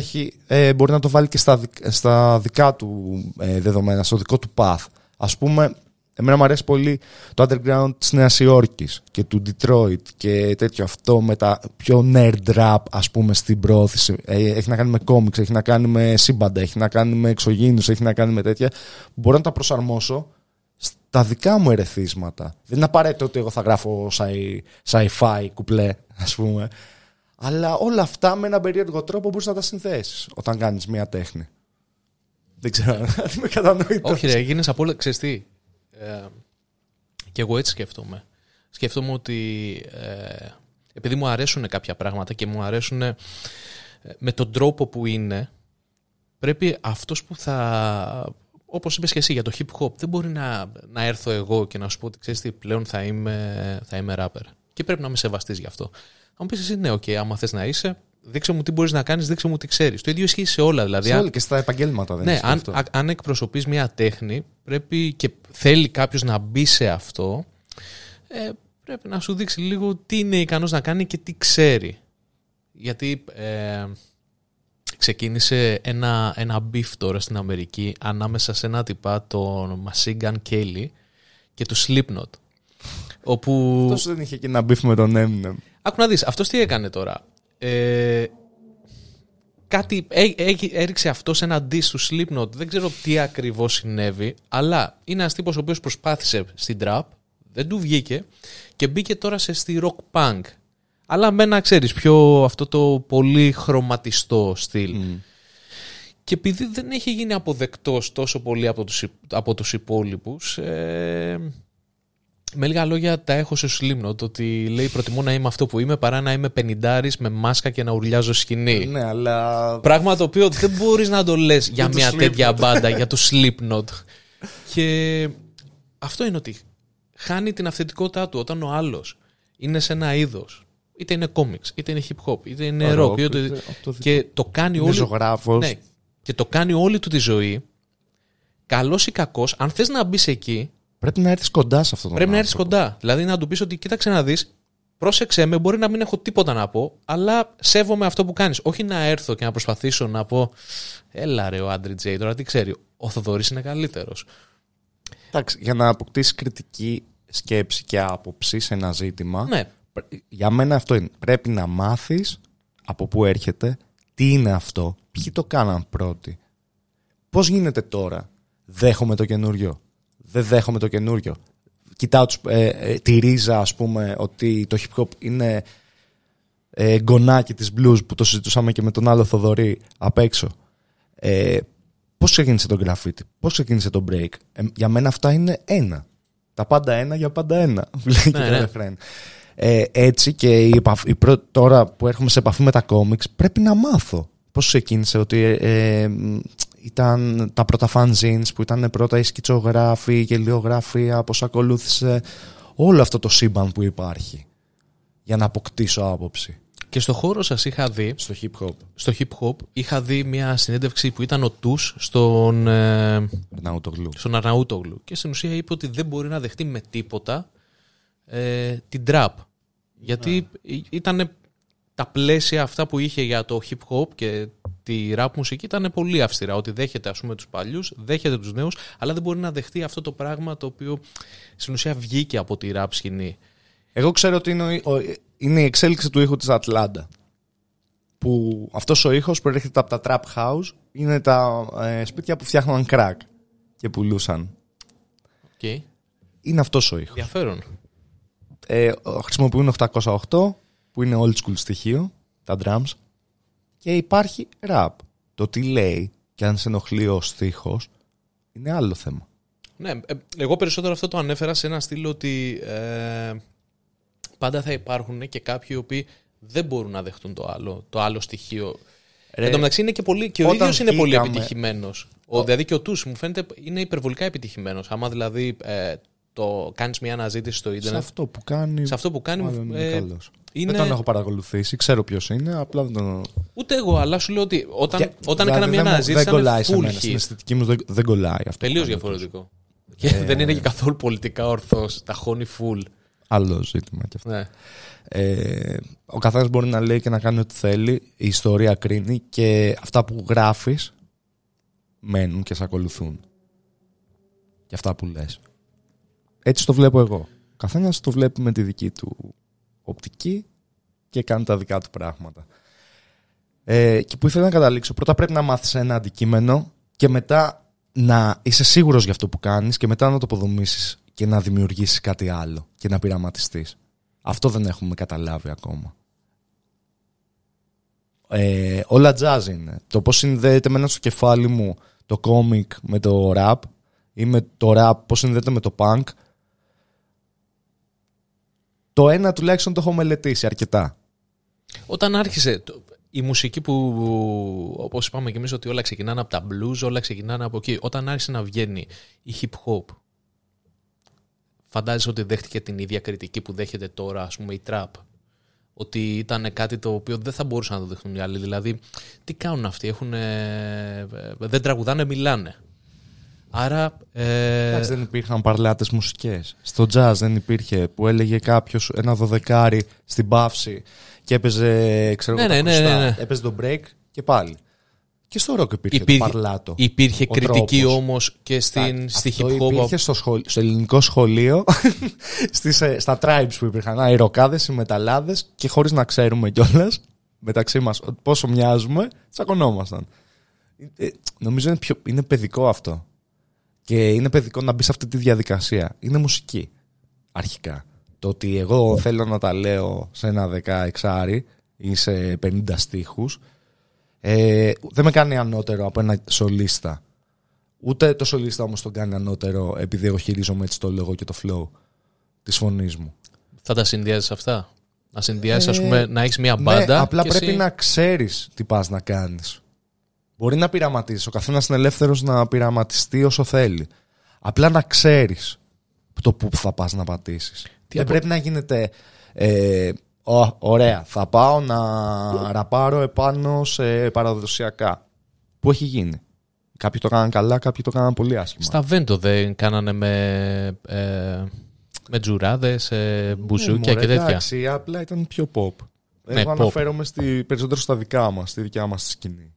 ε, μπορεί να το βάλει και στα, δικ- στα δικά του ε, δεδομένα, στο δικό του path. Α πούμε, εμένα μου αρέσει πολύ το underground της Νέας Υόρκης και του Detroit και τέτοιο αυτό με τα πιο nerd rap, ας πούμε, στην πρόθεση. Ε, έχει να κάνει με κόμιξ, έχει να κάνει με σύμπαντα, έχει να κάνει με εξωγήινους, έχει να κάνει με τέτοια. Μπορώ να τα προσαρμόσω στα δικά μου ερεθίσματα. Δεν είναι απαραίτητο ότι εγώ θα γράφω sci- sci-fi κουπλέ, ας πούμε. Αλλά όλα αυτά με έναν περίεργο τρόπο μπορείς να τα συνθέσεις όταν κάνεις μία τέχνη. Δεν ξέρω αν είμαι κατανοητός. Όχι, ρε, γίνεις από όλα. Ξέρεις τι. Ε, και εγώ έτσι σκέφτομαι. Σκέφτομαι ότι ε, επειδή μου αρέσουν κάποια πράγματα και μου αρέσουν ε, με τον τρόπο που είναι, πρέπει αυτός που θα. Όπως είπες και εσύ για το hip hop, δεν μπορεί να, να έρθω εγώ και να σου πω ότι ξέρεις τι, πλέον θα είμαι, θα είμαι rapper. Και πρέπει να με σεβαστείς γι' αυτό. Θα μου πεις εσύ, ναι, οκ, άμα θες να είσαι, δείξε μου τι μπορείς να κάνεις, δείξε μου τι ξέρεις. Το ίδιο ισχύει σε όλα. Δηλαδή, Σε αν- όλα και στα επαγγέλματα δεν ναι, ισχύει αν, αυτό. α- αν εκπροσωπείς μια τέχνη πρέπει και θέλει κάποιος να μπει σε αυτό ε, πρέπει να σου δείξει λίγο τι είναι ικανός να κάνει και τι ξέρει. Γιατί ε, ξεκίνησε ένα, ένα beef τώρα στην Αμερική ανάμεσα σε ένα τυπά τον Machine Gun Kelly και του Slipknot. Όπου... Αυτός δεν είχε και ένα beef με τον Eminem. Άκου να δεις, αυτός τι έκανε τώρα; Ε, κάτι έ, έ- έριξε αυτό σε ένα diss του Slipknot. Δεν ξέρω τι ακριβώς συνέβη, αλλά είναι ένας τύπος ο οποίος προσπάθησε στην trap, δεν του βγήκε και μπήκε τώρα σε στη rock punk. Αλλά με ένα, ξέρεις, πιο αυτό το πολύ χρωματιστό στυλ. Και επειδή δεν έχει γίνει αποδεκτός τόσο πολύ από τους, υ- από τους υπόλοιπους, ε, με λίγα λόγια τα έχω σε Slipknot ότι λέει προτιμώ να είμαι αυτό που είμαι παρά να είμαι πενιντάρης με μάσκα και να ουρλιάζω σκηνή. Ναι, αλλά. Πράγμα το οποίο δεν μπορείς να το λες για το μια Slipknot. τέτοια μπάντα, για το Slipknot. Και αυτό είναι ότι χάνει την αυθεντικότητά του όταν ο άλλος είναι σε ένα είδος. Είτε είναι κόμιξ, είτε είναι hip hop, είτε είναι Rock, rock. είτε- είτε από το Και το κάνει Είναι όλη... ζωγράφος. Ναι. Και το κάνει όλη του τη ζωή. Καλός ή κακός, αν θες να μπεις εκεί, Πρέπει να έρθεις κοντά σε αυτόν τον Πρέπει να έρθεις άνθρωπο. κοντά. Δηλαδή να του πεις ότι κοίταξε να δεις, πρόσεξε με, μπορεί να μην έχω τίποτα να πω, αλλά σέβομαι αυτό που κάνεις. Όχι να έρθω και να προσπαθήσω να πω, Έλα ρε ο Άντρι Τζέι, τώρα τι ξέρει. Ο Θοδωρής είναι καλύτερος. Εντάξει, για να αποκτήσεις κριτική σκέψη και άποψη σε ένα ζήτημα. Ναι. πρέ- Για μένα αυτό είναι. Πρέπει να μάθεις από πού έρχεται, τι είναι αυτό, ποιοι το κάναν πρώτοι. Πώς γίνεται τώρα, δέχομαι το καινούριο, δεν δέχομαι το καινούριο. Κοιτάω τους, ε, ε, τη ρίζα, ας πούμε, ότι το hip hop είναι ε, γκονάκι της blues που το συζητούσαμε και με τον άλλο Θοδωρή απ' έξω. Ε, πώς ξεκίνησε το graffiti, πώς ξεκίνησε το break; Ε, για μένα αυτά είναι ένα. Τα πάντα ένα για πάντα ένα. Λέει και Ναι, το ναι. ρεφρέν. Ε, έτσι και η επαφ- η πρω- τώρα που έρχομαι σε επαφή με τα κόμιξ πρέπει να μάθω. πώς ξεκίνησε, ότι ε, ε, ήταν τα πρώτα fanzines που ήταν πρώτα οι σκητσογράφοι, η γελιογραφία, πώς ακολούθησε όλο αυτό το σύμπαν που υπάρχει για να αποκτήσω άποψη. Και στο χώρο σας είχα δει, Στο hip hop. στο hip hop, είχα δει μια συνέντευξη που ήταν ο Τους στον, ε, Να το γλου. στον Αρναούτογλου και στην ουσία είπε ότι δεν μπορεί να δεχτεί με τίποτα ε, την trap. Γιατί ήταν τα πλαίσια αυτά που είχε για το hip hop και τη rap μουσική ήταν πολύ αυστηρά. Ότι δέχεται ας πούμε τους παλιούς, δέχεται τους νέους, αλλά δεν μπορεί να δεχτεί αυτό το πράγμα το οποίο στην ουσία βγήκε από τη rap σκηνή. Εγώ ξέρω ότι είναι, ο- ο- είναι η εξέλιξη του ήχου της Ατλάντα. Που αυτός ο ήχος προέρχεται από τα trap house. Είναι τα ε, σπίτια που φτιάχναν crack και πουλούσαν. Okay. Είναι αυτός ο ήχος. Ενδιαφέρον. Ε, χρησιμοποιούν 808 που είναι old school στοιχείο, τα drums. Και υπάρχει rap. Το τι λέει και αν σε ενοχλεί ο στίχος είναι άλλο θέμα. Ναι, ε, εγώ περισσότερο αυτό το ανέφερα σε ένα στυλ ότι ε, πάντα θα υπάρχουν και κάποιοι οι οποίοι δεν μπορούν να δεχτούν το άλλο, το άλλο στοιχείο. Ρε, Εν τω μεταξύ είναι και, πολύ, και ο όταν ίδιος είναι πολύ βγήκαμε- επιτυχημένος. Ο, δηλαδή και ο Τους μου φαίνεται είναι υπερβολικά επιτυχημένος. Άμα δηλαδή ε, το κάνεις μια αναζήτηση στο σε ίντερνετ, αυτό που κάνει. σε αυτό που κάνει μάλλον είναι ε, καλός. είναι... Δεν τον έχω παρακολουθήσει, ξέρω ποιος είναι, απλά δεν τον. Ούτε εγώ, αλλά σου λέω ότι όταν, Και- όταν δηλαδή έκανα μια δεν μου- αναζήτηση Δεν κολλάει σε ήταν μένα. full Στην hit. αισθητική μου δεν, δεν κολλάει αυτό. Τελείως που κάνει. διαφορετικό. Και δεν είναι και καθόλου πολιτικά ορθός, τα χώνει full. Άλλο ζήτημα κι αυτό. Ναι. Ε, ο καθένας μπορεί να λέει και να κάνει ό,τι θέλει. Η ιστορία κρίνει και αυτά που γράφεις μένουν και σε ακολουθούν. Και αυτά που λες. Έτσι το βλέπω εγώ. Ο καθένα το βλέπει με τη δική του οπτική και κάνει τα δικά του πράγματα. Ε, και που ήθελα να καταλήξω. Πρώτα πρέπει να μάθεις ένα αντικείμενο και μετά να είσαι σίγουρος για αυτό που κάνεις και μετά να το αποδομήσεις και να δημιουργήσεις κάτι άλλο και να πειραματιστείς. Αυτό δεν έχουμε καταλάβει ακόμα. Ε, όλα jazz είναι. Το πώς συνδέεται με ένα στο κεφάλι μου το κόμικ με το rap ή με το rap πώς συνδέεται με το punk το ένα τουλάχιστον το έχω μελετήσει αρκετά. Όταν άρχισε το- η μουσική που, όπως είπαμε και εμείς ότι όλα ξεκινάνε από τα blues, όλα ξεκινάνε από εκεί. Όταν άρχισε να βγαίνει η hip hop, φαντάζεσαι ότι δέχτηκε την ίδια κριτική που δέχεται τώρα, ας πούμε, η trap. Ότι ήταν κάτι το οποίο δεν θα μπορούσαν να το δεχτούν οι άλλοι. Δηλαδή, τι κάνουν αυτοί, έχουν, δεν τραγουδάνε, μιλάνε. Άρα, ε, Εντάξει, δεν υπήρχαν παρλάτες μουσικές. Στο jazz δεν υπήρχε που έλεγε κάποιος ένα δωδεκάρι στην παύση και έπαιζε, ξέρω Ναι, εγώ, τα ναι, ναι, χρωστά. ναι, ναι. έπαιζε το break και πάλι. Και στο rock υπήρχε, υπήρχε, το παρλάτο. υπήρχε Ο κριτική τρόπος. όμως και στην, Εντάξει, στη αυτό hip hop. υπήρχε στο, σχολ- στο ελληνικό σχολείο, στις, ε, στα tribes που υπήρχαν. Α, οι ροκάδες, οι μεταλλάδες και χωρίς να ξέρουμε κιόλας μεταξύ μας ότι πόσο μοιάζουμε, τσακωνόμασταν. Ε, νομίζω είναι, πιο, είναι παιδικό αυτό. Και είναι παιδικό να μπει σε αυτή τη διαδικασία. Είναι μουσική, αρχικά. Το ότι εγώ θέλω να τα λέω σε ένα 16 ή σε 50 στίχους ε, δεν με κάνει ανώτερο από ένα σολίστα. Ούτε το σολίστα όμως τον κάνει ανώτερο επειδή εγώ χειρίζομαι έτσι το λόγο και το flow της φωνής μου. Θα τα συνδυάζεις αυτά; Να συνδυάσεις, ας Ε, πούμε, να έχεις μια Ναι, μπάντα. απλά και πρέπει εσύ- να ξέρεις τι πας να κάνεις. Μπορεί να πειραματίσεις. Ο καθένας είναι ελεύθερος να πειραματιστεί όσο θέλει. Απλά να ξέρεις το που θα πας να πατήσεις. Δεν απο- πρέπει να γίνεται... Ε, «Ω, ωραία, θα πάω να ραπάρω επάνω σε παραδοσιακά. Που έχει γίνει. Κάποιοι το κάναν καλά, κάποιοι το κάναν πολύ άσχημα. Στα Βέντο δεν κάνανε με, ε, με τζουράδες, ε, μπουζούκια Ναι, και μωρέ, τέτοια. Εντάξει, απλά ήταν πιο pop. Ναι, Εγώ pop. αναφέρομαι στη, περισσότερο στα δικά μας, στη δικιά μας σκηνή.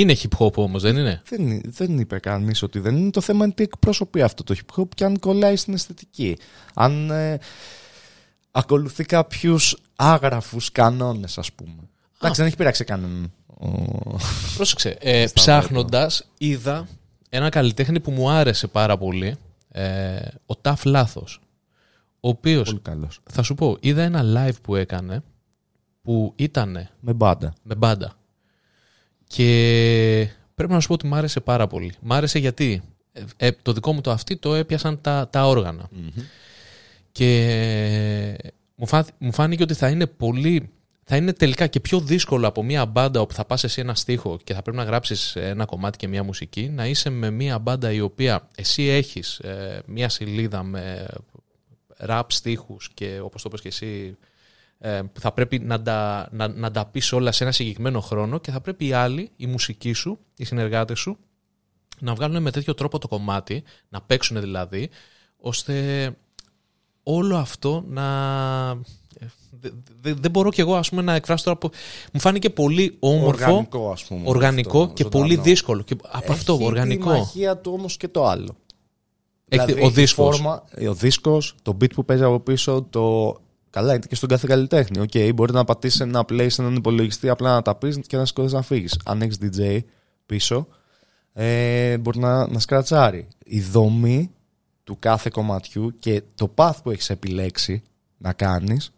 Είναι hip hop όμως, δεν είναι; Δεν, δεν είπε κανείς ότι δεν είναι. Το θέμα είναι τι εκπροσωπεί αυτό το hip hop και αν κολλάει στην αισθητική. Αν ε, ακολουθεί κάποιους άγραφους κανόνες, ας πούμε. Εντάξει, δεν έχει πειράξει κανέναν. Ο- Πρόσεξε. Ε, Στα Ψάχνοντας, είδα ένα καλλιτέχνη που μου άρεσε πάρα πολύ. Ε, ο Ταφ Λάθος. Ο οποίο, Πολύ καλός. θα σου πω, είδα ένα live που έκανε που ήταν Με μπάντα. με μπάντα. Και πρέπει να σου πω ότι μ' άρεσε πάρα πολύ. Μ' άρεσε γιατί ε, ε, το δικό μου το αυτή το έπιασαν τα, τα όργανα. Και μου, φά, μου φάνηκε ότι θα είναι πολύ. θα είναι τελικά και πιο δύσκολο από μια μπάντα όπου θα πας εσύ ένα στίχο και θα πρέπει να γράψεις ένα κομμάτι και μια μουσική να είσαι με μια μπάντα η οποία εσύ έχεις ε, μια σελίδα με ραπ στίχους και όπως το πες και εσύ ε, που θα πρέπει να τα, να, να τα πεις όλα σε ένα συγκεκριμένο χρόνο και θα πρέπει οι άλλοι, η μουσική σου, οι συνεργάτες σου να βγάλουν με τέτοιο τρόπο το κομμάτι, να παίξουν δηλαδή, ώστε όλο αυτό να... Δεν μπορώ κι εγώ ας πούμε, να εκφράσω τώρα που μου φάνηκε πολύ όμορφο, Οργανικό, ας πούμε, οργανικό αυτό, και ζωντανό. πολύ δύσκολο. Και από Έχει αυτό, οργανικό. Τη μαγεία του όμως και το άλλο. Έχει Δηλαδή, ο η δίσκος. φόρμα, ο δίσκος, το beat που παίζει από πίσω, το... Καλά, είναι και στον κάθε καλλιτέχνη. Οκ, μπορεί να πατήσει ένα play σε έναν υπολογιστή, απλά να τα πεις και να σηκώσει να φύγεις. Αν έχεις DJ πίσω, ε, μπορεί να, να σκρατσάρει. Η δομή του κάθε κομματιού και το path που έχεις επιλέξει να κάνεις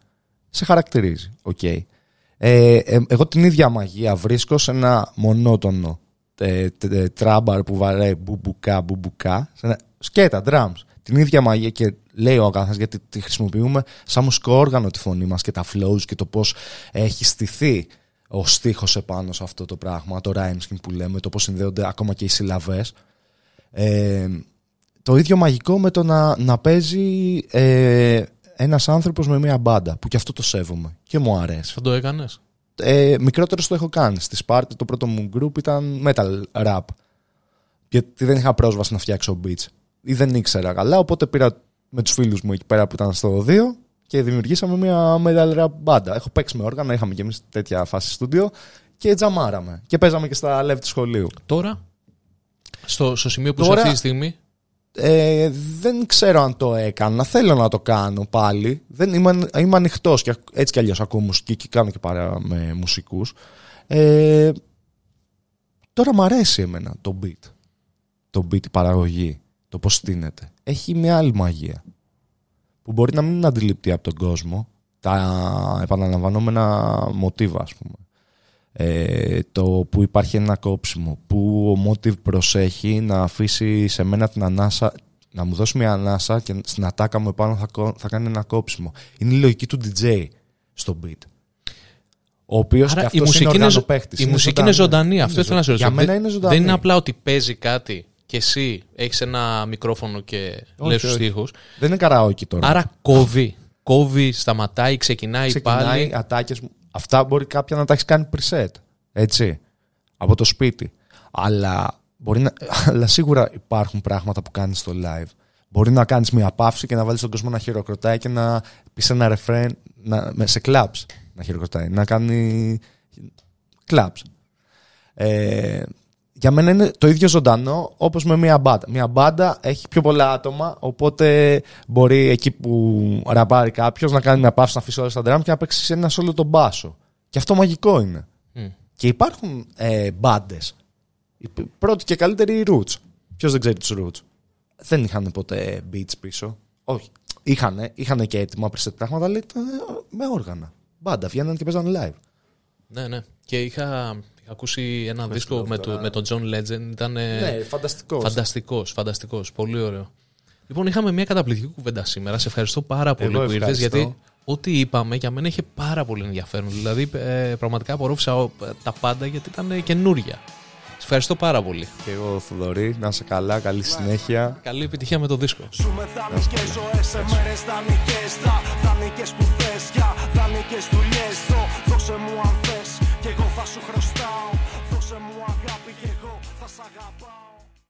σε χαρακτηρίζει. Οκ. Ε, ε, εγώ την ίδια μαγεία βρίσκω σε ένα μονότονο ε, τε- ε, τράμπαρ που βαράει μπουμπουκά, μπουμπουκά. Σε ένα, σκέτα, drums. Την ίδια μαγεία και λέει ο καθένα γιατί τη χρησιμοποιούμε σαν μουσικό όργανο τη φωνή μας και τα flows και το πώς έχει στηθεί ο στίχος επάνω σε αυτό το πράγμα, το rhyme scheme που λέμε, το πώς συνδέονται ακόμα και οι συλλαβές. Ε, το ίδιο μαγικό με το να, να παίζει ε, ένας άνθρωπος με μια μπάντα που και αυτό το σέβομαι και μου αρέσει Θα το έκανες; ε, μικρότερος το έχω κάνει. Στη Σπάρτη το πρώτο μου group ήταν metal rap. Γιατί δεν είχα πρόσβαση να φτιάξω beats. Ή δεν ήξερα καλά, οπότε πήρα με τους φίλους μου εκεί πέρα που ήταν στο 2 και δημιουργήσαμε μια metal rap μπάντα. Έχω παίξει με όργανα, είχαμε και εμείς τέτοια φάση στούντιο και τζαμάραμε. Και παίζαμε και στα live του σχολείου. Τώρα, στο, στο σημείο που Τώρα- είσαι αυτή τη στιγμή, Ε, δεν ξέρω αν το έκανα. Θέλω να το κάνω πάλι. Δεν, είμαι, είμαι ανοιχτός και έτσι κι αλλιώς ακούω μουσική και κάνω και παρά με μουσικούς. Ε, τώρα μου αρέσει εμένα το beat. Το beat, η παραγωγή. Το πώς στείνεται. Έχει μια άλλη μαγεία. Που μπορεί να μην είναι αντιληπτή από τον κόσμο. Τα επαναλαμβανόμενα μοτίβα, ας πούμε. Ε, το που υπάρχει ένα κόψιμο, που ο motive προσέχει να αφήσει σε μένα την ανάσα, να μου δώσει μια ανάσα και στην ατάκα μου επάνω θα, κο- θα κάνει ένα κόψιμο. Είναι η λογική του DJ στο beat. Ο οποίος και Άρα η αυτός μουσική, είναι είναι, ζω- οργανοπαίκτης. η μουσική είναι ζωντανή. Αυτό Είναι ήθελα να σε ζω- ρωτήσω. Για μένα Δεν- είναι ζωντανή. Δεν είναι απλά ότι παίζει κάτι και εσύ έχεις ένα μικρόφωνο και Όχι, λες τους όχι. στίχους. Δεν είναι καραόκι τώρα. Άρα κόβει. Κόβει, σταματάει, ξεκινάει, Ξεκινάει πάλι. ατάκες μου. Αυτά μπορεί κάποια να τα έχεις κάνει preset. Έτσι. Από το σπίτι. Αλλά, μπορεί να, αλλά σίγουρα υπάρχουν πράγματα που κάνεις στο live. Μπορεί να κάνεις μια παύση και να βάλεις τον κόσμο να χειροκροτάει και να πεις ένα ρεφρέν να, με- σε clubs να χειροκροτάει. Να κάνει clubs. Ε, για μένα είναι το ίδιο ζωντανό όπως με μια μπάντα. Μια μπάντα έχει πιο πολλά άτομα, οπότε μπορεί εκεί που ραπάρει κάποιος να κάνει μια παύση να αφήσει όλα στα drum και να παίξει σε ένα σόλο τον μπάσο. Και αυτό μαγικό είναι. Μμ. Και υπάρχουν ε, μπάντες. Πρώτη και καλύτερη οι Roots. Ποιος δεν ξέρει τους Roots; Δεν είχαν ποτέ beats πίσω. Όχι. Είχανε, είχανε και έτοιμα preset πράγματα, αλλά ήταν ε, με όργανα. Μπάντα, βγαίνανε και παίζανε live. Ναι, ναι. Και είχα, είχα ακούσει ένα δίσκο λέω με, το, τώρα. με τον John Legend. Ήταν ναι, φανταστικός. φανταστικός, φανταστικός. Πολύ ωραίο. Λοιπόν, είχαμε μια καταπληκτική κουβέντα σήμερα. Σε ευχαριστώ πάρα πολύ Εγώ που ήρθες, ευχαριστώ. γιατί ό,τι είπαμε για μένα είχε πάρα πολύ ενδιαφέρον. Δηλαδή, ε, πραγματικά απορρόφησα ο- τα πάντα γιατί ήταν καινούρια. Σε ευχαριστώ πάρα πολύ. Και εγώ, Θοδωρή, να είσαι καλά, καλή συνέχεια. Καλή επιτυχία με το δίσκο. Ζούμε δανεικές ζωές σε μέρες δανεικές Δα, δανεικές που θες για δανεικές δουλειές Δω, δώσε μου αν θες και εγώ θα σου χρωστάω. Δώσε μου αγάπη και εγώ θα σ' αγαπάω